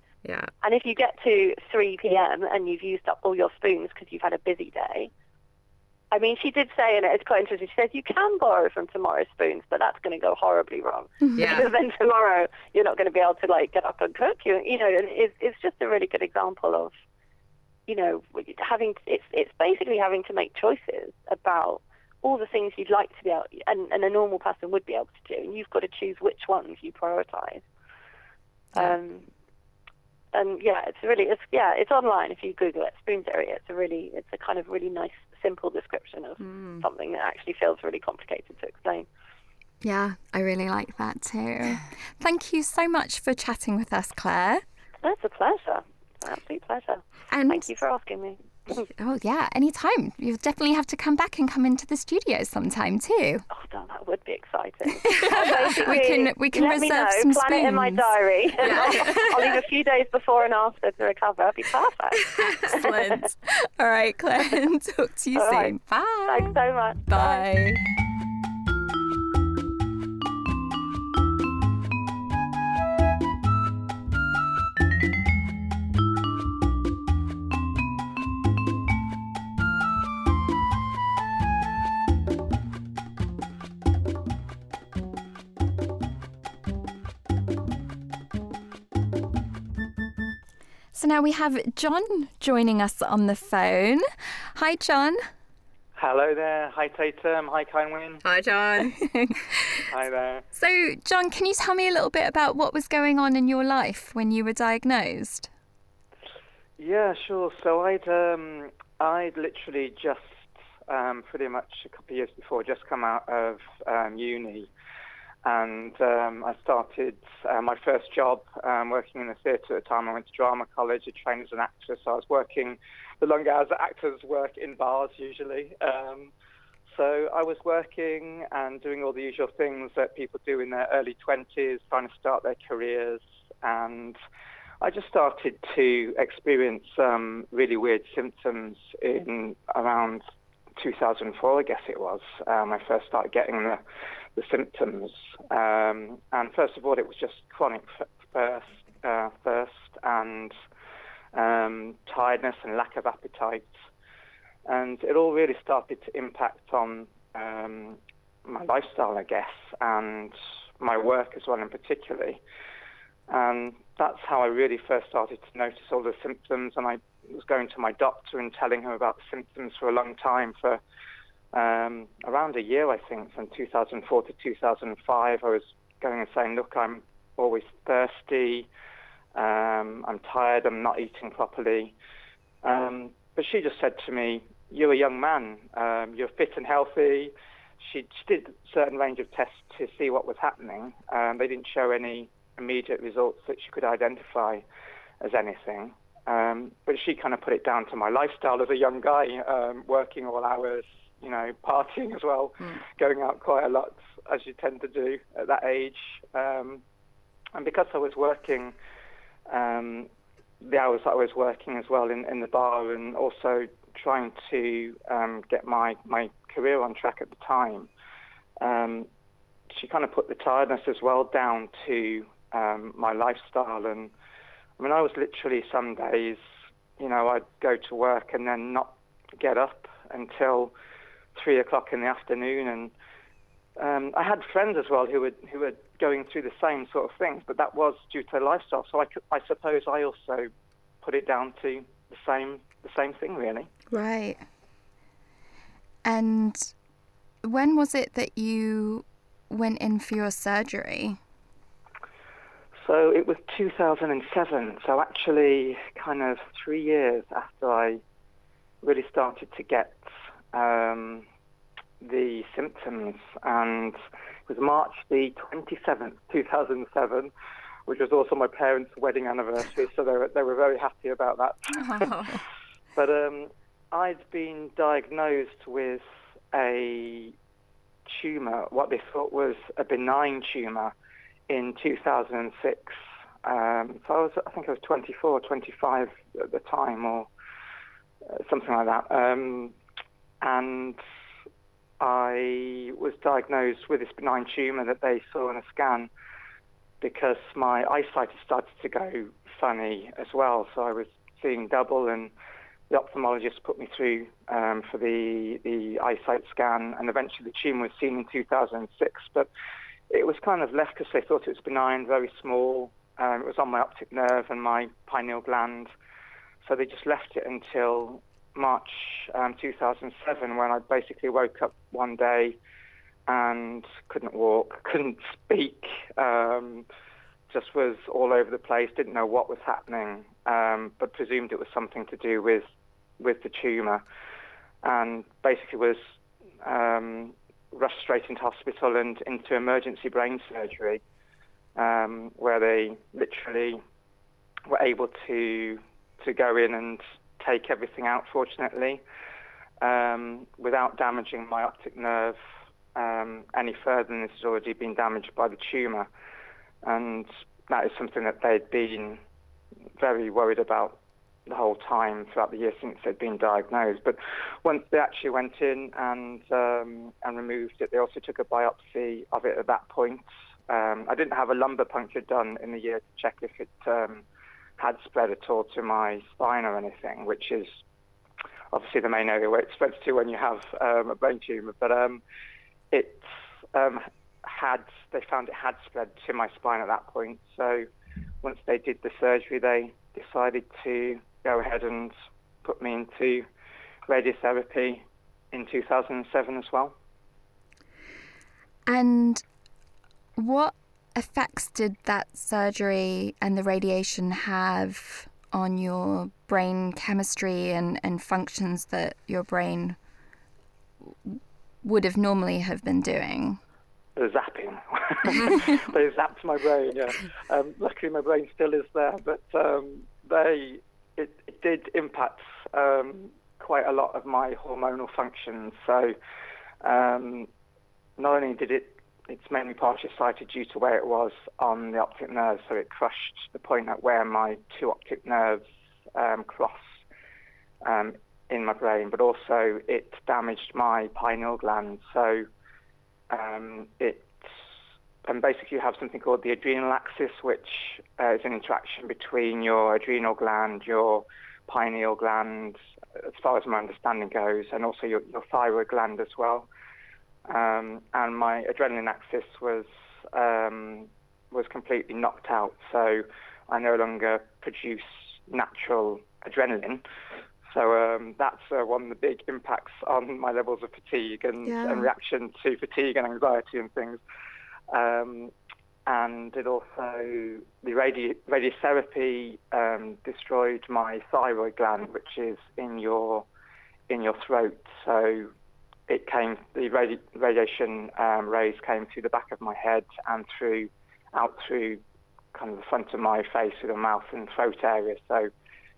And if you get to 3 p.m. and you've used up all your spoons because you've had a busy day, I mean, she did say, and it's quite interesting. She says you can borrow from tomorrow's spoons, but that's going to go horribly wrong. Yeah. Because then tomorrow you're not going to be able to like get up and cook. You, you know, and it's it's just a really good example of, you know, having it's it's basically having to make choices about all the things you'd like to be able, and, and a normal person would be able to do, and you've got to choose which ones you prioritize. Um, and yeah, it's really it's yeah, it's online if you Google it, spoon theory. It's a really it's a kind of really nice, simple description of mm. something that actually feels really complicated to explain. Yeah, I really like that too. Thank you so much for chatting with us, Claire. That's a pleasure, absolute pleasure. And Thank you for asking me. Oh yeah, anytime. You'll definitely have to come back and come into the studio sometime too. Oh, damn, that would be exciting. We can- we can let me reserve know, some plan it in my diary. I'll, I'll leave a few days before and after to recover. It'll be perfect. Excellent. All right, Claire. Talk to you All soon. right. Bye. Thanks so much. Bye. So now we have John joining us on the phone. Hi, John. Hello there. Hi, Tatum. Hi, Kynwyn. Hi, John. Hi there. So, John, can you tell me a little bit about what was going on in your life when you were diagnosed? Yeah, sure. So I'd um, I'd literally just um, pretty much a couple of years before just come out of um, uni, and um, I started uh, my first job um, working in the theatre at the time. I went to drama college. I trained as an actress. So I was working the long hours that actors work in bars usually. Um, so I was working and doing all the usual things that people do in their early 20s, trying to start their careers. And I just started to experience some really weird symptoms in around 2004, I guess it was. Um, I first started getting the, the symptoms. Um, and first of all, it was just chronic thirst, uh, thirst and um, tiredness and lack of appetite. And it all really started to impact on um, my lifestyle, I guess, and my work as well, in particularly. And that's how I really first started to notice all the symptoms. And I was going to my doctor and telling him about symptoms for a long time, for um, around a year, I think, from 2004 to 2005. I was going and saying, look, I'm always thirsty. Um, I'm tired. I'm not eating properly. Um, but she just said to me, "You're a young man. Um, you're fit and healthy." She, she, did a certain range of tests to see what was happening. Um, they didn't show any immediate results that she could identify as anything. Um, but she kind of put it down to my lifestyle as a young guy, um, working all hours, you know, partying as well, mm. going out quite a lot, as you tend to do at that age. and because I was working um, the hours that I was working as well in, in the bar and also trying to um, get my, my career on track at the time. Um, she kind of put the tiredness as well down to um, my lifestyle. And I mean, I was literally some days, you know, I'd go to work and then not get up until three o'clock in the afternoon. And um, I had friends as well who were who were going through the same sort of things, but that was due to lifestyle. So I, I suppose I also put it down to the same the same thing, really. Right. And when was it that you went in for your surgery? So it was 2007. So actually, kind of three years after I really started to get um, the symptoms, and it was March the 27th, 2007, which was also my parents' wedding anniversary, so they were, they were very happy about that. Oh. but um, I'd been diagnosed with a tumour, what they thought was a benign tumour, in 2006. Um, so I was, I think I was 24, 25 at the time, or uh, something like that. Um, and I was diagnosed with this benign tumour that they saw in a scan because my eyesight had started to go funny as well. So I was seeing double, and the ophthalmologist put me through um, for the the eyesight scan, and eventually the tumour was seen in 2006. But it was kind of left because they thought it was benign, very small. Um, it was on my optic nerve and my pineal gland, so they just left it until March um, 2007 when I basically woke up one day and couldn't walk, couldn't speak, um, just was all over the place, didn't know what was happening, um, but presumed it was something to do with with the tumour, and basically was um, rushed straight into hospital and into emergency brain surgery, um, where they literally were able to to go in and take everything out, fortunately, um, without damaging my optic nerve um, any further than has already been damaged by the tumour. And that is something that they'd been very worried about the whole time throughout the year since they'd been diagnosed. But once they actually went in and um, and removed it, they also took a biopsy of it at that point. Um, I didn't have a lumbar puncture done in the year to check if it um, had spread at all to my spine or anything, which is obviously the main area where it spreads to when you have um, a brain tumor. But um, it um, had, they found it had spread to my spine at that point. So once they did the surgery, they decided to go ahead and put me into radiotherapy in 2007 as well. And what effects did that surgery and the radiation have on your brain chemistry and, and functions that your brain would have normally have been doing? The zapping. they zapped my brain. Yeah. Um, luckily, my brain still is there, but um, they it, it, did impact um, quite a lot of my hormonal functions. So um, not only did it it's mainly partially sighted due to where it was on the optic nerve, so it crushed the point at where my two optic nerves um, cross um, in my brain, but also it damaged my pineal gland. So um, it and basically you have something called the adrenal axis, which uh, is an interaction between your adrenal gland, your pineal gland, as far as my understanding goes, and also your, your thyroid gland as well um, and my adrenaline axis was um, was completely knocked out. So I no longer produce natural adrenaline. So um, that's uh, one of the big impacts on my levels of fatigue and, yeah. and reaction to fatigue and anxiety and things. Um, and it also the radi- radiotherapy um, destroyed my thyroid gland, which is in your in your throat. So it came, the radi- radiation um, rays came through the back of my head and through, out through kind of the front of my face, through the mouth and throat area. So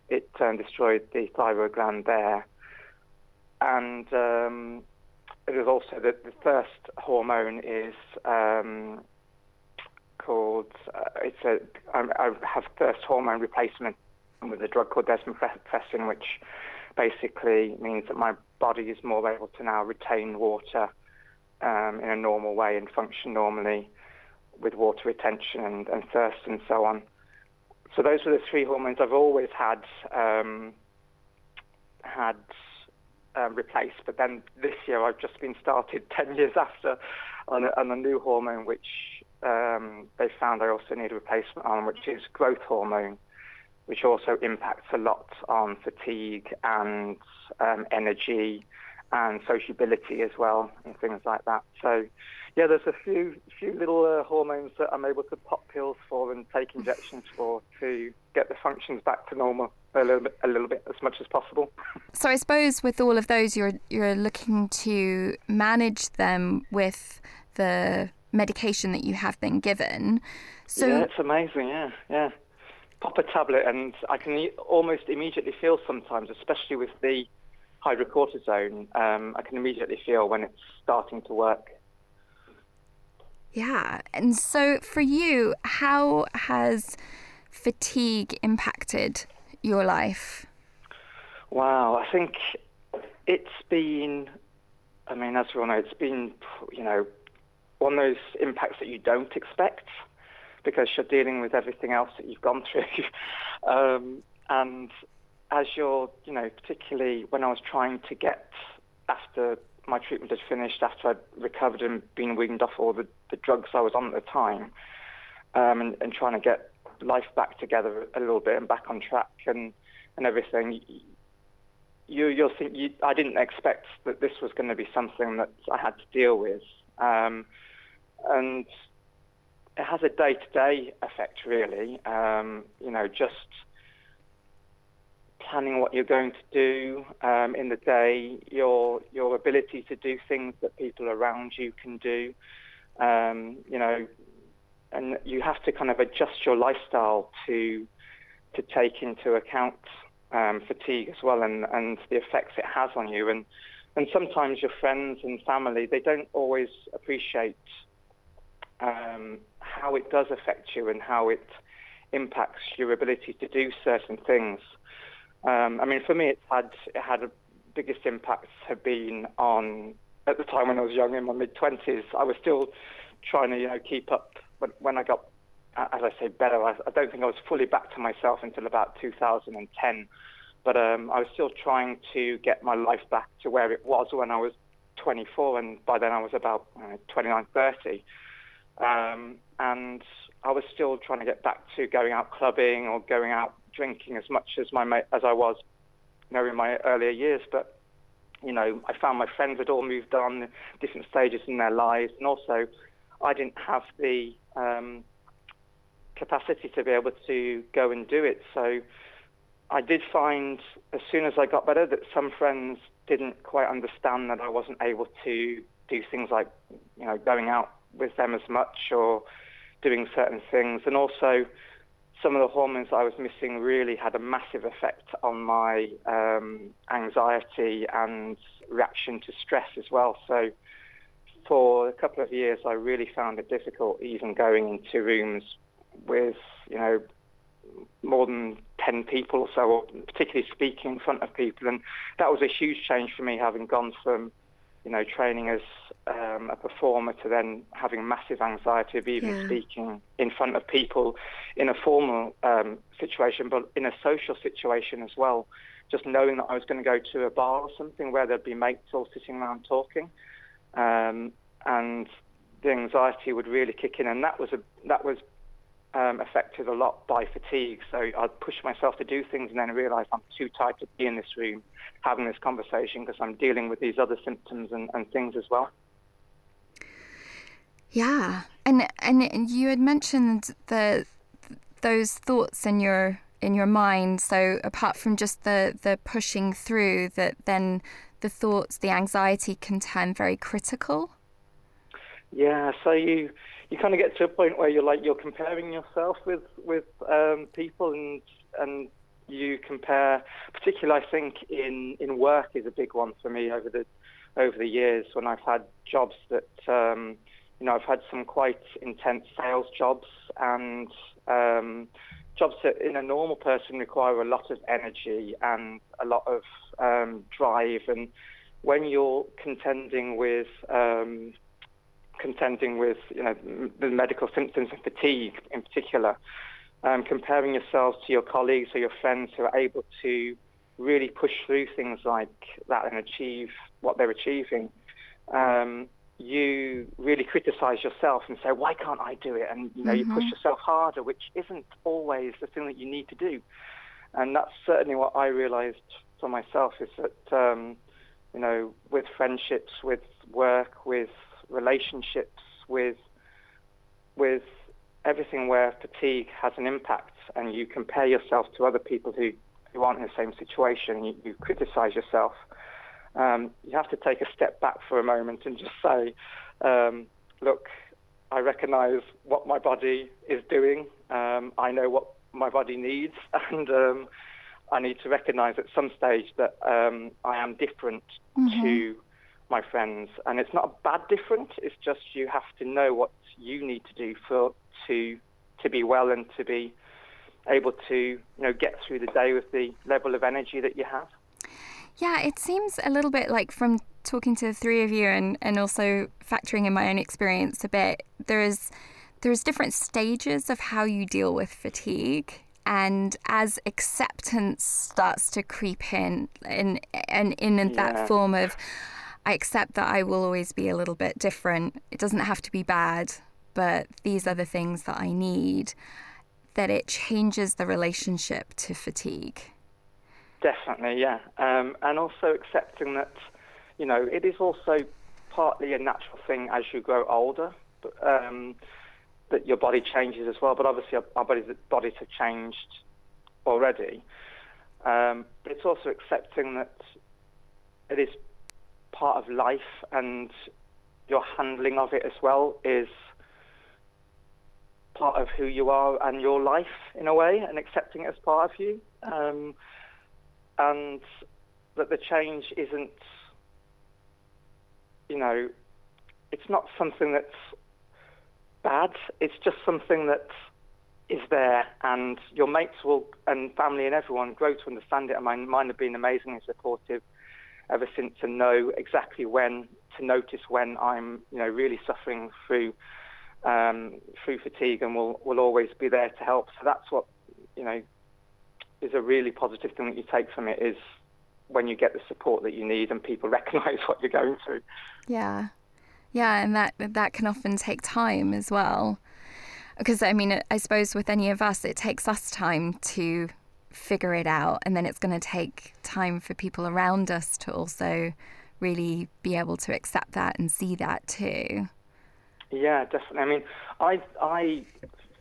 it um, destroyed the thyroid gland there. And um, it is also that the first hormone is um, called, uh, it's I have first hormone replacement with a drug called desmopressin, which basically means that my body is more able to now retain water um, in a normal way and function normally with water retention and, and, thirst and so on. So those were the three hormones I've always had um, had um, replaced. But then this year I've just been started 10 years after on a, on a new hormone which um, they found I also need a replacement on, which is growth hormone which also impacts a lot on fatigue and um, energy and sociability as well and things like that. So, yeah, there's a few few little uh, hormones that I'm able to pop pills for and take injections for to get the functions back to normal a little bit, a little bit as much as possible. So I suppose with all of those, you're you're looking to manage them with the medication that you have been given. So yeah, it's amazing. Yeah, yeah pop a tablet and I can almost immediately feel sometimes, especially with the hydrocortisone, um, I can immediately feel when it's starting to work. Yeah. And so for you, how has fatigue impacted your life? Wow. I think it's been, I mean, as we all know, it's been, you know, one of those impacts that you don't expect because you're dealing with everything else that you've gone through. um, and as you're, you know, particularly when I was trying to get after my treatment had finished, after I'd recovered and been weaned off all the, the drugs I was on at the time, um, and, and trying to get life back together a little bit and back on track and, and everything, you, you'll think you, I didn't expect that this was going to be something that I had to deal with. Um, and it has a day-to-day effect, really. Um, you know, just planning what you're going to do um, in the day, your your ability to do things that people around you can do. Um, you know, and you have to kind of adjust your lifestyle to to take into account um, fatigue as well, and and the effects it has on you. And and sometimes your friends and family they don't always appreciate um, how it does affect you and how it impacts your ability to do certain things. Um, I mean, for me, it's had it had a biggest impacts have been on at the time when I was young in my mid twenties. I was still trying to you know keep up. But when I got, as I say, better, I, I don't think I was fully back to myself until about 2010. But um, I was still trying to get my life back to where it was when I was 24, and by then I was about uh, 29, 30. Um, and I was still trying to get back to going out clubbing or going out drinking as much as my as I was, you know, in my earlier years. But you know, I found my friends had all moved on, different stages in their lives, and also I didn't have the um, capacity to be able to go and do it. So I did find as soon as I got better that some friends didn't quite understand that I wasn't able to do things like, you know, going out with them as much or doing certain things. And also, some of the hormones I was missing really had a massive effect on my um, anxiety and reaction to stress as well. So, for a couple of years, I really found it difficult even going into rooms with, you know, more than 10 people or so, or particularly speaking in front of people. And that was a huge change for me, having gone from, you know, training as um, a performer to then having massive anxiety of even Yeah. speaking in front of people in a formal um, situation, but in a social situation as well. Just knowing that I was going to go to a bar or something where there'd be mates all sitting around talking, um, and the anxiety would really kick in, and that was a that was um, affected a lot by fatigue. So I'd push myself to do things and then realise I'm too tired to be in this room having this conversation because I'm dealing with these other symptoms and, and things as well. Yeah, and and you had mentioned the those thoughts in your in your mind. So apart from just the the pushing through, that then the thoughts, the anxiety can turn very critical. Yeah, so you you kind of get to a point where you're like you're comparing yourself with with um, people and and you compare, particularly I think in in work is a big one for me over the over the years when I've had jobs that um, you know I've had some quite intense sales jobs and um, jobs that in a normal person require a lot of energy and a lot of um, drive. And when you're contending with um, contending with you know the medical symptoms and fatigue in particular, um, comparing yourselves to your colleagues or your friends who are able to really push through things like that and achieve what they're achieving, um, you really criticize yourself and say, why can't I do it? And you know you push yourself harder, which isn't always the thing that you need to do. And that's certainly what I realized for myself is that um, you know with friendships, with work, with relationships, with with everything where fatigue has an impact, and you compare yourself to other people who, who aren't in the same situation, you, you criticize yourself. Um, you have to take a step back for a moment and just say, um, look, I recognize what my body is doing. Um, I know what my body needs, and um, I need to recognize at some stage that um, I am different to my friends, and it's not a bad different. It's just you have to know what you need to do for to to be well and to be able to you know get through the day with the level of energy that you have. Yeah, it seems a little bit like from talking to the three of you and, and also factoring in my own experience a bit, there is there's different stages of how you deal with fatigue. And as acceptance starts to creep in and and in Yeah. that form of I accept that I will always be a little bit different. It doesn't have to be bad, but these are the things that I need, that it changes the relationship to fatigue. Definitely, yeah. Um, and also accepting that, you know, it is also partly a natural thing as you grow older, but, um, that your body changes as well. But obviously, our, our bodies, bodies have changed already. Um, but it's also accepting that it is part of life and your handling of it as well is part of who you are and your life in a way, and accepting it as part of you. Um, and that the change isn't, you know, it's not something that's bad. It's just something that is there, and your mates will, and family and everyone grow to understand it. And mine, mine have been amazingly supportive ever since, to know exactly when to notice when I'm, you know, really suffering through um, through fatigue, and will will always be there to help. So that's what, you know, is a really positive thing that you take from it is when you get the support that you need and people recognise what you're going through. Yeah. Yeah, and that that can often take time as well. Because I mean, I suppose with any of us, it takes us time to figure it out. And then it's going to take time for people around us to also really be able to accept that and see that too. Yeah, definitely. I mean, I, I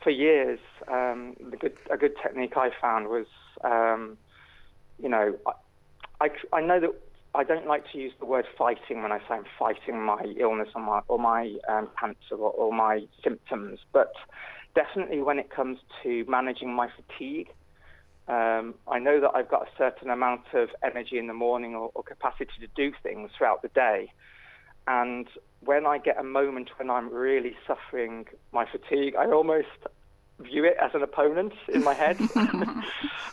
for years, um, the good, a good technique I found was, um, you know, I, I, I know that I don't like to use the word fighting when I say I'm fighting my illness or my, or my um, cancer or, or my symptoms, but definitely when it comes to managing my fatigue, um, I know that I've got a certain amount of energy in the morning or, or, capacity to do things throughout the day. And when I get a moment when I'm really suffering my fatigue, I almost view it as an opponent in my head.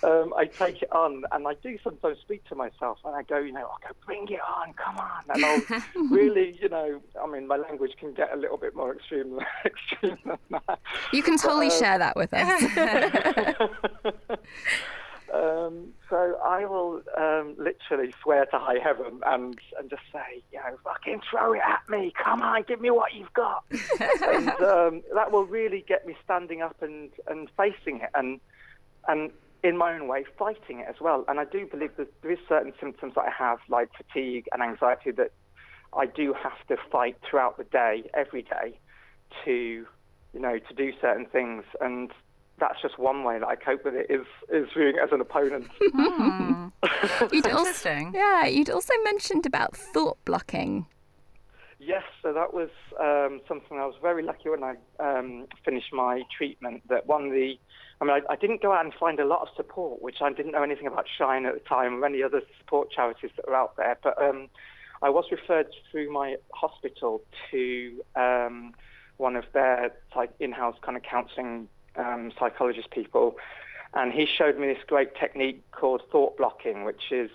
um, I take it on, and I do sometimes speak to myself, and I go, you know, I go, bring it on, come on, and I'll really, you know, I mean, my language can get a little bit more extreme, extreme than that. You can totally but, um, share that with us. Um, so I will um, literally swear to high heaven and, and just say, you know, fucking throw it at me. Come on, give me what you've got. and um, that will really get me standing up and, and facing it and, and in my own way fighting it as well. And I do believe that there is certain symptoms that I have, like fatigue and anxiety, that I do have to fight throughout the day, every day, to, you know, to do certain things. And that's just one way that I cope with it is is viewing it as an opponent. Mm. you'd also, yeah, you'd also mentioned about thought blocking. Yes, so that was um, something I was very lucky when I um, finished my treatment. That one of the, I mean, I, I, didn't go out and find a lot of support, which I didn't know anything about Shine at the time or any other support charities that are out there. But um, I was referred through my hospital to um, one of their like in-house kind of counselling um, psychologist people, and he showed me this great technique called thought blocking, which is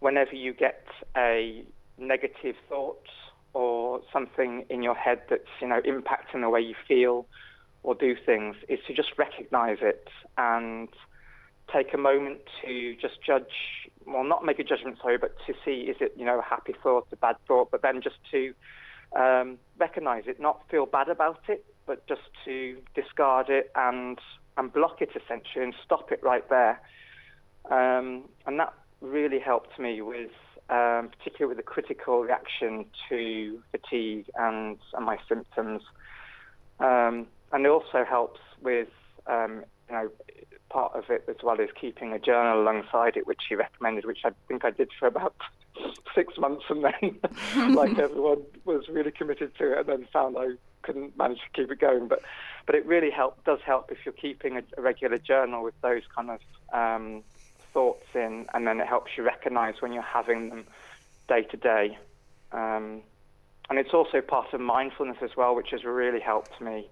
whenever you get a negative thought or something in your head that's you know impacting the way you feel or do things, is to just recognize it and take a moment to just judge, well, not make a judgment, sorry, but to see is it you know a happy thought, a bad thought, but then just to um, recognize it, not feel bad about it, but just to discard it and and block it essentially and stop it right there. Um, and that really helped me with, um, particularly with the critical reaction to fatigue and, and my symptoms. Um, and it also helps with, um, you know, part of it as well is keeping a journal alongside it, which he recommended, which I think I did for about six months, and then, like everyone, was really committed to it, and then found I couldn't manage to keep it going. But but it really help does help if you're keeping a, a regular journal with those kind of um, thoughts in, and then it helps you recognise when you're having them day to day. Um, and it's also part of mindfulness as well, which has really helped me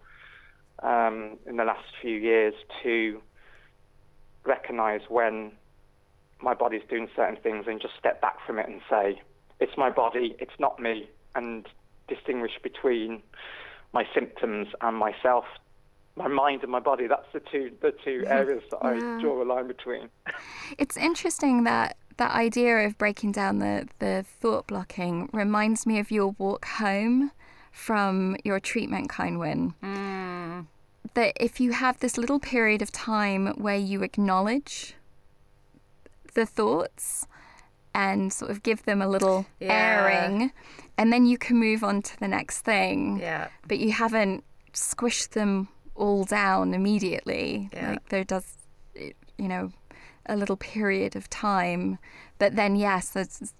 um, in the last few years to recognise when my body's doing certain things and just step back from it and say, it's my body, it's not me, and distinguish between my symptoms and myself, my mind and my body. That's the two the two areas that yeah. I draw a line between. It's interesting that that idea of breaking down the, the thought blocking reminds me of your walk home from your treatment, Kynwyn. Mm. That if you have this little period of time where you acknowledge the thoughts and sort of give them a little yeah. airing and then you can move on to the next thing. Yeah. But you haven't squished them all down immediately. Yeah. Like there does, you know, a little period of time. But then, yes, there's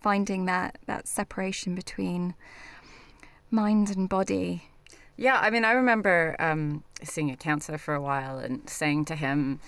finding that that separation between mind and body. Yeah, I mean, I remember um, seeing a counselor for a while and saying to him,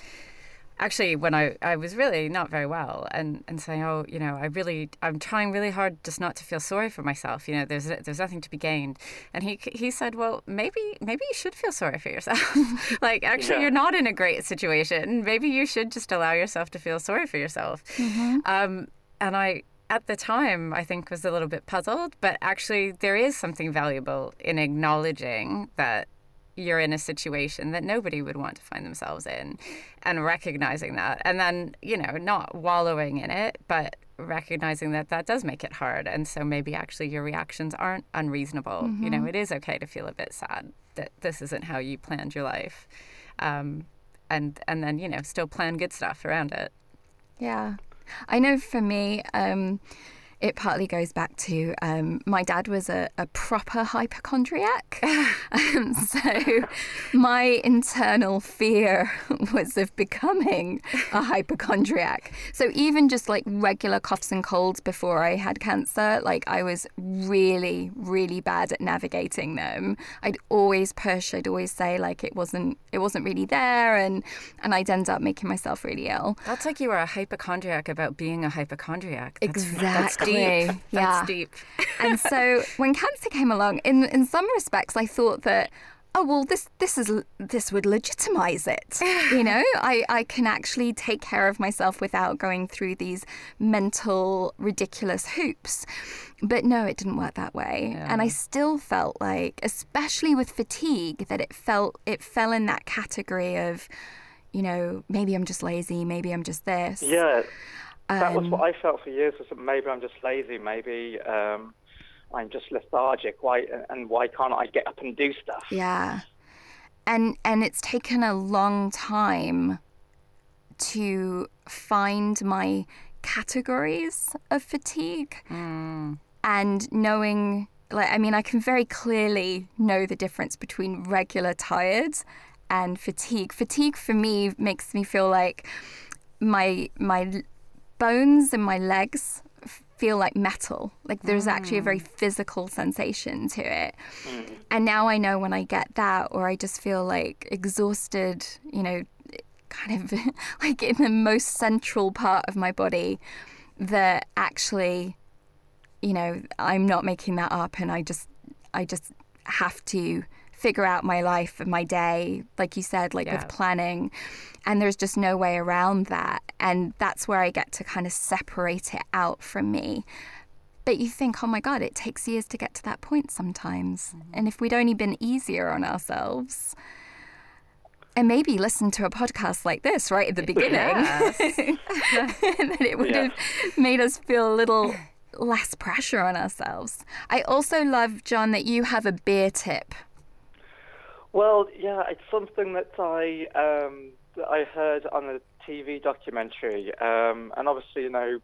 actually when I, I was really not very well and, and saying oh you know I really I'm trying really hard just not to feel sorry for myself. You know there's there's nothing to be gained. And he he said well maybe maybe you should feel sorry for yourself. Like actually yeah. you're not in a great situation. Maybe you should just allow yourself to feel sorry for yourself. Mm-hmm. um, and I at the time I think was a little bit puzzled but actually there is something valuable in acknowledging that you're in a situation that nobody would want to find themselves in and recognizing that and then you know not wallowing in it but recognizing that that does make it hard and so maybe actually your reactions aren't unreasonable mm-hmm. you know mm-hmm. it is okay to feel a bit sad that this isn't how you planned your life um, and and then you know still plan good stuff around it. Yeah. I know for me, um, it partly goes back to um, my dad was a, a proper hypochondriac. um, so my internal fear was of becoming a hypochondriac. So even just like regular coughs and colds before I had cancer, like I was really, really bad at navigating them. I'd always push, I'd always say like it wasn't it wasn't really there and and I'd end up making myself really ill. That's like you were a hypochondriac about being a hypochondriac. That's, Exactly. That's deep. Yeah. That's deep. and so when cancer came along, in in some respects, I thought that. Oh well, this this is this would legitimize it. You know, I, I can actually take care of myself without going through these mental ridiculous hoops. But no, it didn't work that way. And I still felt like, especially with fatigue, that it felt it fell in that category of, you know, maybe I'm just lazy, maybe I'm just this. Yeah, that was Um, what I felt for years. Was that maybe I'm just lazy. Maybe um, I'm just lethargic. Why and why can't I get up and do stuff? Yeah. And and it's taken a long time to find my categories of fatigue and knowing like I mean I can very clearly know the difference between regular tired and fatigue. Fatigue for me makes me feel like my my l- bones and my legs feel like metal. Like there's actually a very mm. physical sensation to it. Mm. And now I know when I get that or I just feel like exhausted, you know, kind of like in the most central part of my body that actually you know, I'm not making that up and I just I just have to figure out my life and my day, like you said, like Yeah. with planning. And there's just no way around that. And that's where I get to kind of separate it out from me. But you think, oh my God, it takes years to get to that point sometimes. Mm-hmm. And if we'd only been easier on ourselves, and maybe listen to a podcast like this right at the beginning, that it would Yeah. have made us feel a little less pressure on ourselves. I also love, John, that you have a beer tip. Well, yeah, it's something that I um, that I heard on a TV documentary, um, and obviously, you know,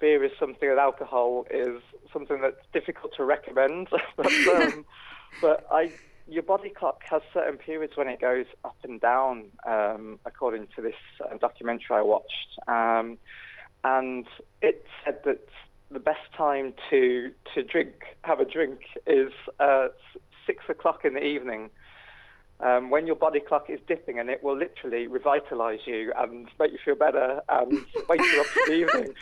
beer is something that alcohol is something that's difficult to recommend. but, um, but I, your body clock has certain periods when it goes up and down, um, according to this uh, documentary I watched, um, and it said that the best time to to drink, have a drink, is uh, six o'clock in the evening um, when your body clock is dipping and it will literally revitalize you and make you feel better and wake you up for the evening.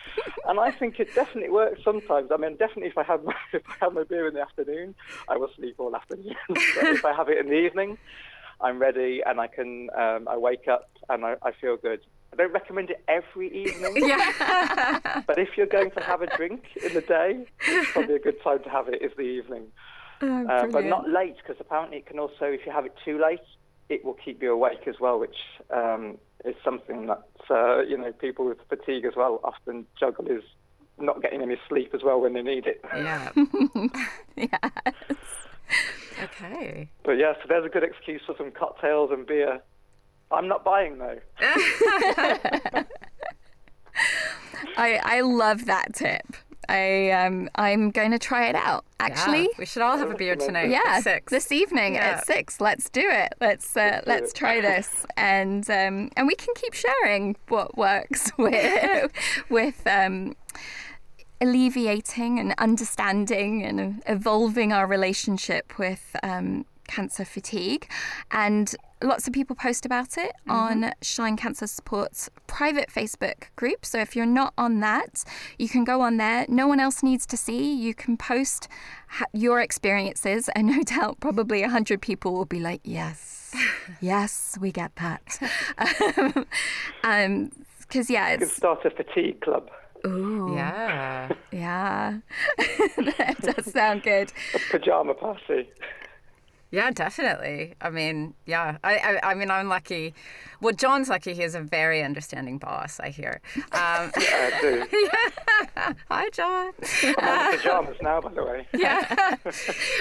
And I think it definitely works sometimes. I mean, definitely if I have my, if I have my beer in the afternoon, I will sleep all afternoon. but if I have it in the evening, I'm ready and I can, um, I wake up and I, I feel good. I don't recommend it every evening. Yeah. But if you're going to have a drink in the day, it's probably a good time to have it is the evening. Uh, but not late, because apparently it can also, if you have it too late, it will keep you awake as well, which um, is something that uh, you know people with fatigue as well often juggle is not getting any sleep as well when they need it. yeah. yes. Okay. But yeah, so there's a good excuse for some cocktails and beer. I'm not buying though. I, I love that tip. I um I'm going to try it out. Actually, Yeah. we should all have a beer tonight. yeah, at six. this evening Yeah. at six. Let's do it. Let's uh, let's try this, and um, and we can keep sharing what works with with um, alleviating and understanding and evolving our relationship with um, cancer fatigue. And lots of people post about it on Shine Cancer Support's private Facebook group. So if you're not on that, you can go on there. No one else needs to see. You can post ha- your experiences, and no doubt, probably 100 people will be like, yes, yes, we get that. um, because yeah, You can it's start a fatigue club, ooh, Yeah. yeah, that does sound good. a pajama party. Yeah, definitely. I mean, yeah. I, I, I mean, I'm lucky. Well, John's lucky. He has a very understanding boss. I hear. Um, I do. hi, John. I'm in pajamas now, by the way. yeah.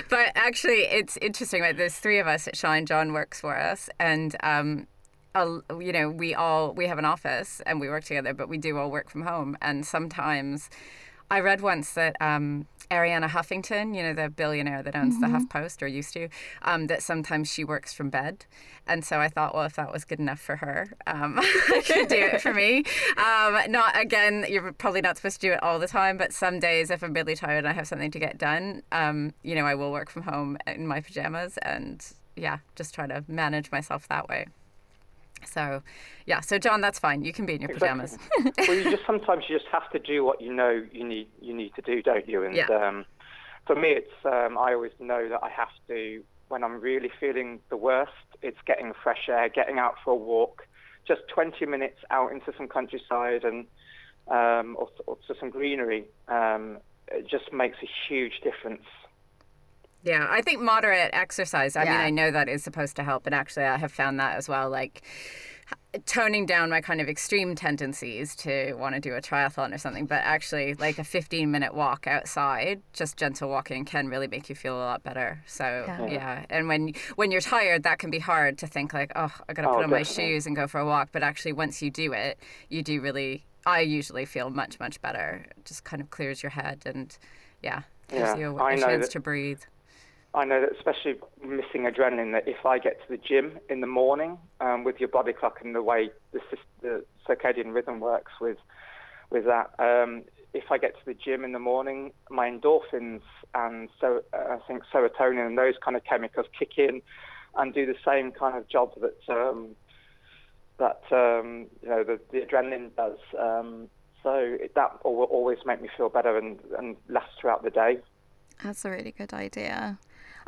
but actually, it's interesting. Right, there's three of us at Shine. John works for us, and um, uh, you know, we all we have an office and we work together, but we do all work from home. And sometimes, I read once that um, Arianna Huffington, you know, the billionaire that owns Mm-hmm. the HuffPost or used to, um, that sometimes she works from bed. And so I thought, well, if that was good enough for her, um, I could do it for me. Um, not again, you're probably not supposed to do it all the time, but some days if I'm really tired and I have something to get done, um, you know, I will work from home in my pajamas and yeah, just try to manage myself that way. So, yeah. So, John, that's fine. You can be in your pajamas. well, you just sometimes you just have to do what you know you need you need to do, don't you? And Yeah. um, for me, it's um, I always know that I have to when I'm really feeling the worst. It's getting fresh air, getting out for a walk, just 20 minutes out into some countryside and um, or, or to some greenery. Um, it just makes a huge difference. Yeah, I think moderate exercise. I mean, I know that is supposed to help, and actually, I have found that as well. Like toning down my kind of extreme tendencies to want to do a triathlon or something, but actually, like a 15 minute walk outside, just gentle walking, can really make you feel a lot better. So Yeah. yeah, and when when you're tired, that can be hard to think like, oh, I got to Oh, put on my shoes and go for a walk. But actually, once you do it, you do really. I usually feel much much better. It just kind of clears your head and yeah, gives Yeah, you a, know chance that- to breathe. I know that especially missing adrenaline, that if I get to the gym in the morning um, with your body clock and the way the, the circadian rhythm works with with that, um, if I get to the gym in the morning, my endorphins and so uh, I think serotonin and those kind of chemicals kick in and do the same kind of job that um, that um, you know the, the adrenaline does. Um, so it, that will always make me feel better and, and last throughout the day. That's a really good idea.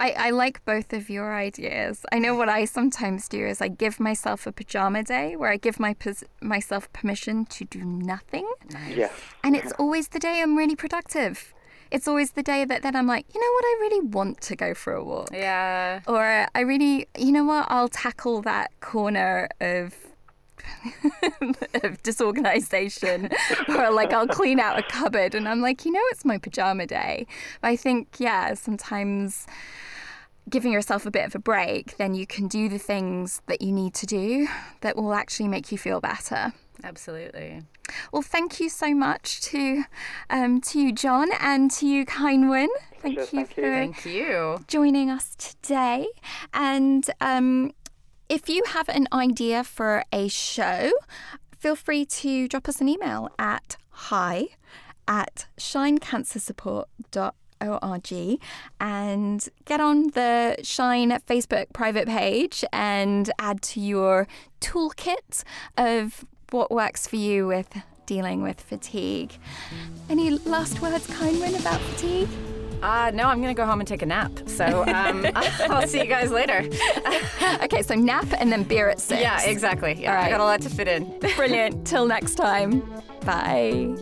I, I like both of your ideas. I know what I sometimes do is I give myself a pajama day where I give my pos- myself permission to do nothing. Yes. And it's always the day I'm really productive. It's always the day that then I'm like, you know what, I really want to go for a walk. Yeah. Or I really, you know what, I'll tackle that corner of of disorganization or like I'll clean out a cupboard and I'm like, you know, it's my pajama day. But I think, yeah, sometimes giving yourself a bit of a break, then you can do the things that you need to do that will actually make you feel better. Absolutely. Well, thank you so much to um, to you, John, and to you, Kynwyn. Thank Pleasure, you thank you. for Thank you. joining us today. And um, if you have an idea for a show, feel free to drop us an email at hi at shinecancersupport.org and get on the Shine Facebook private page and add to your toolkit of what works for you with dealing with fatigue. Any last words, Kynwyn, about fatigue? Uh, no, I'm going to go home and take a nap. So um, I'll see you guys later. Okay, so nap and then beer at six. Yeah, exactly. Yeah, All right. I got a lot to fit in. Brilliant. Till next time. Bye.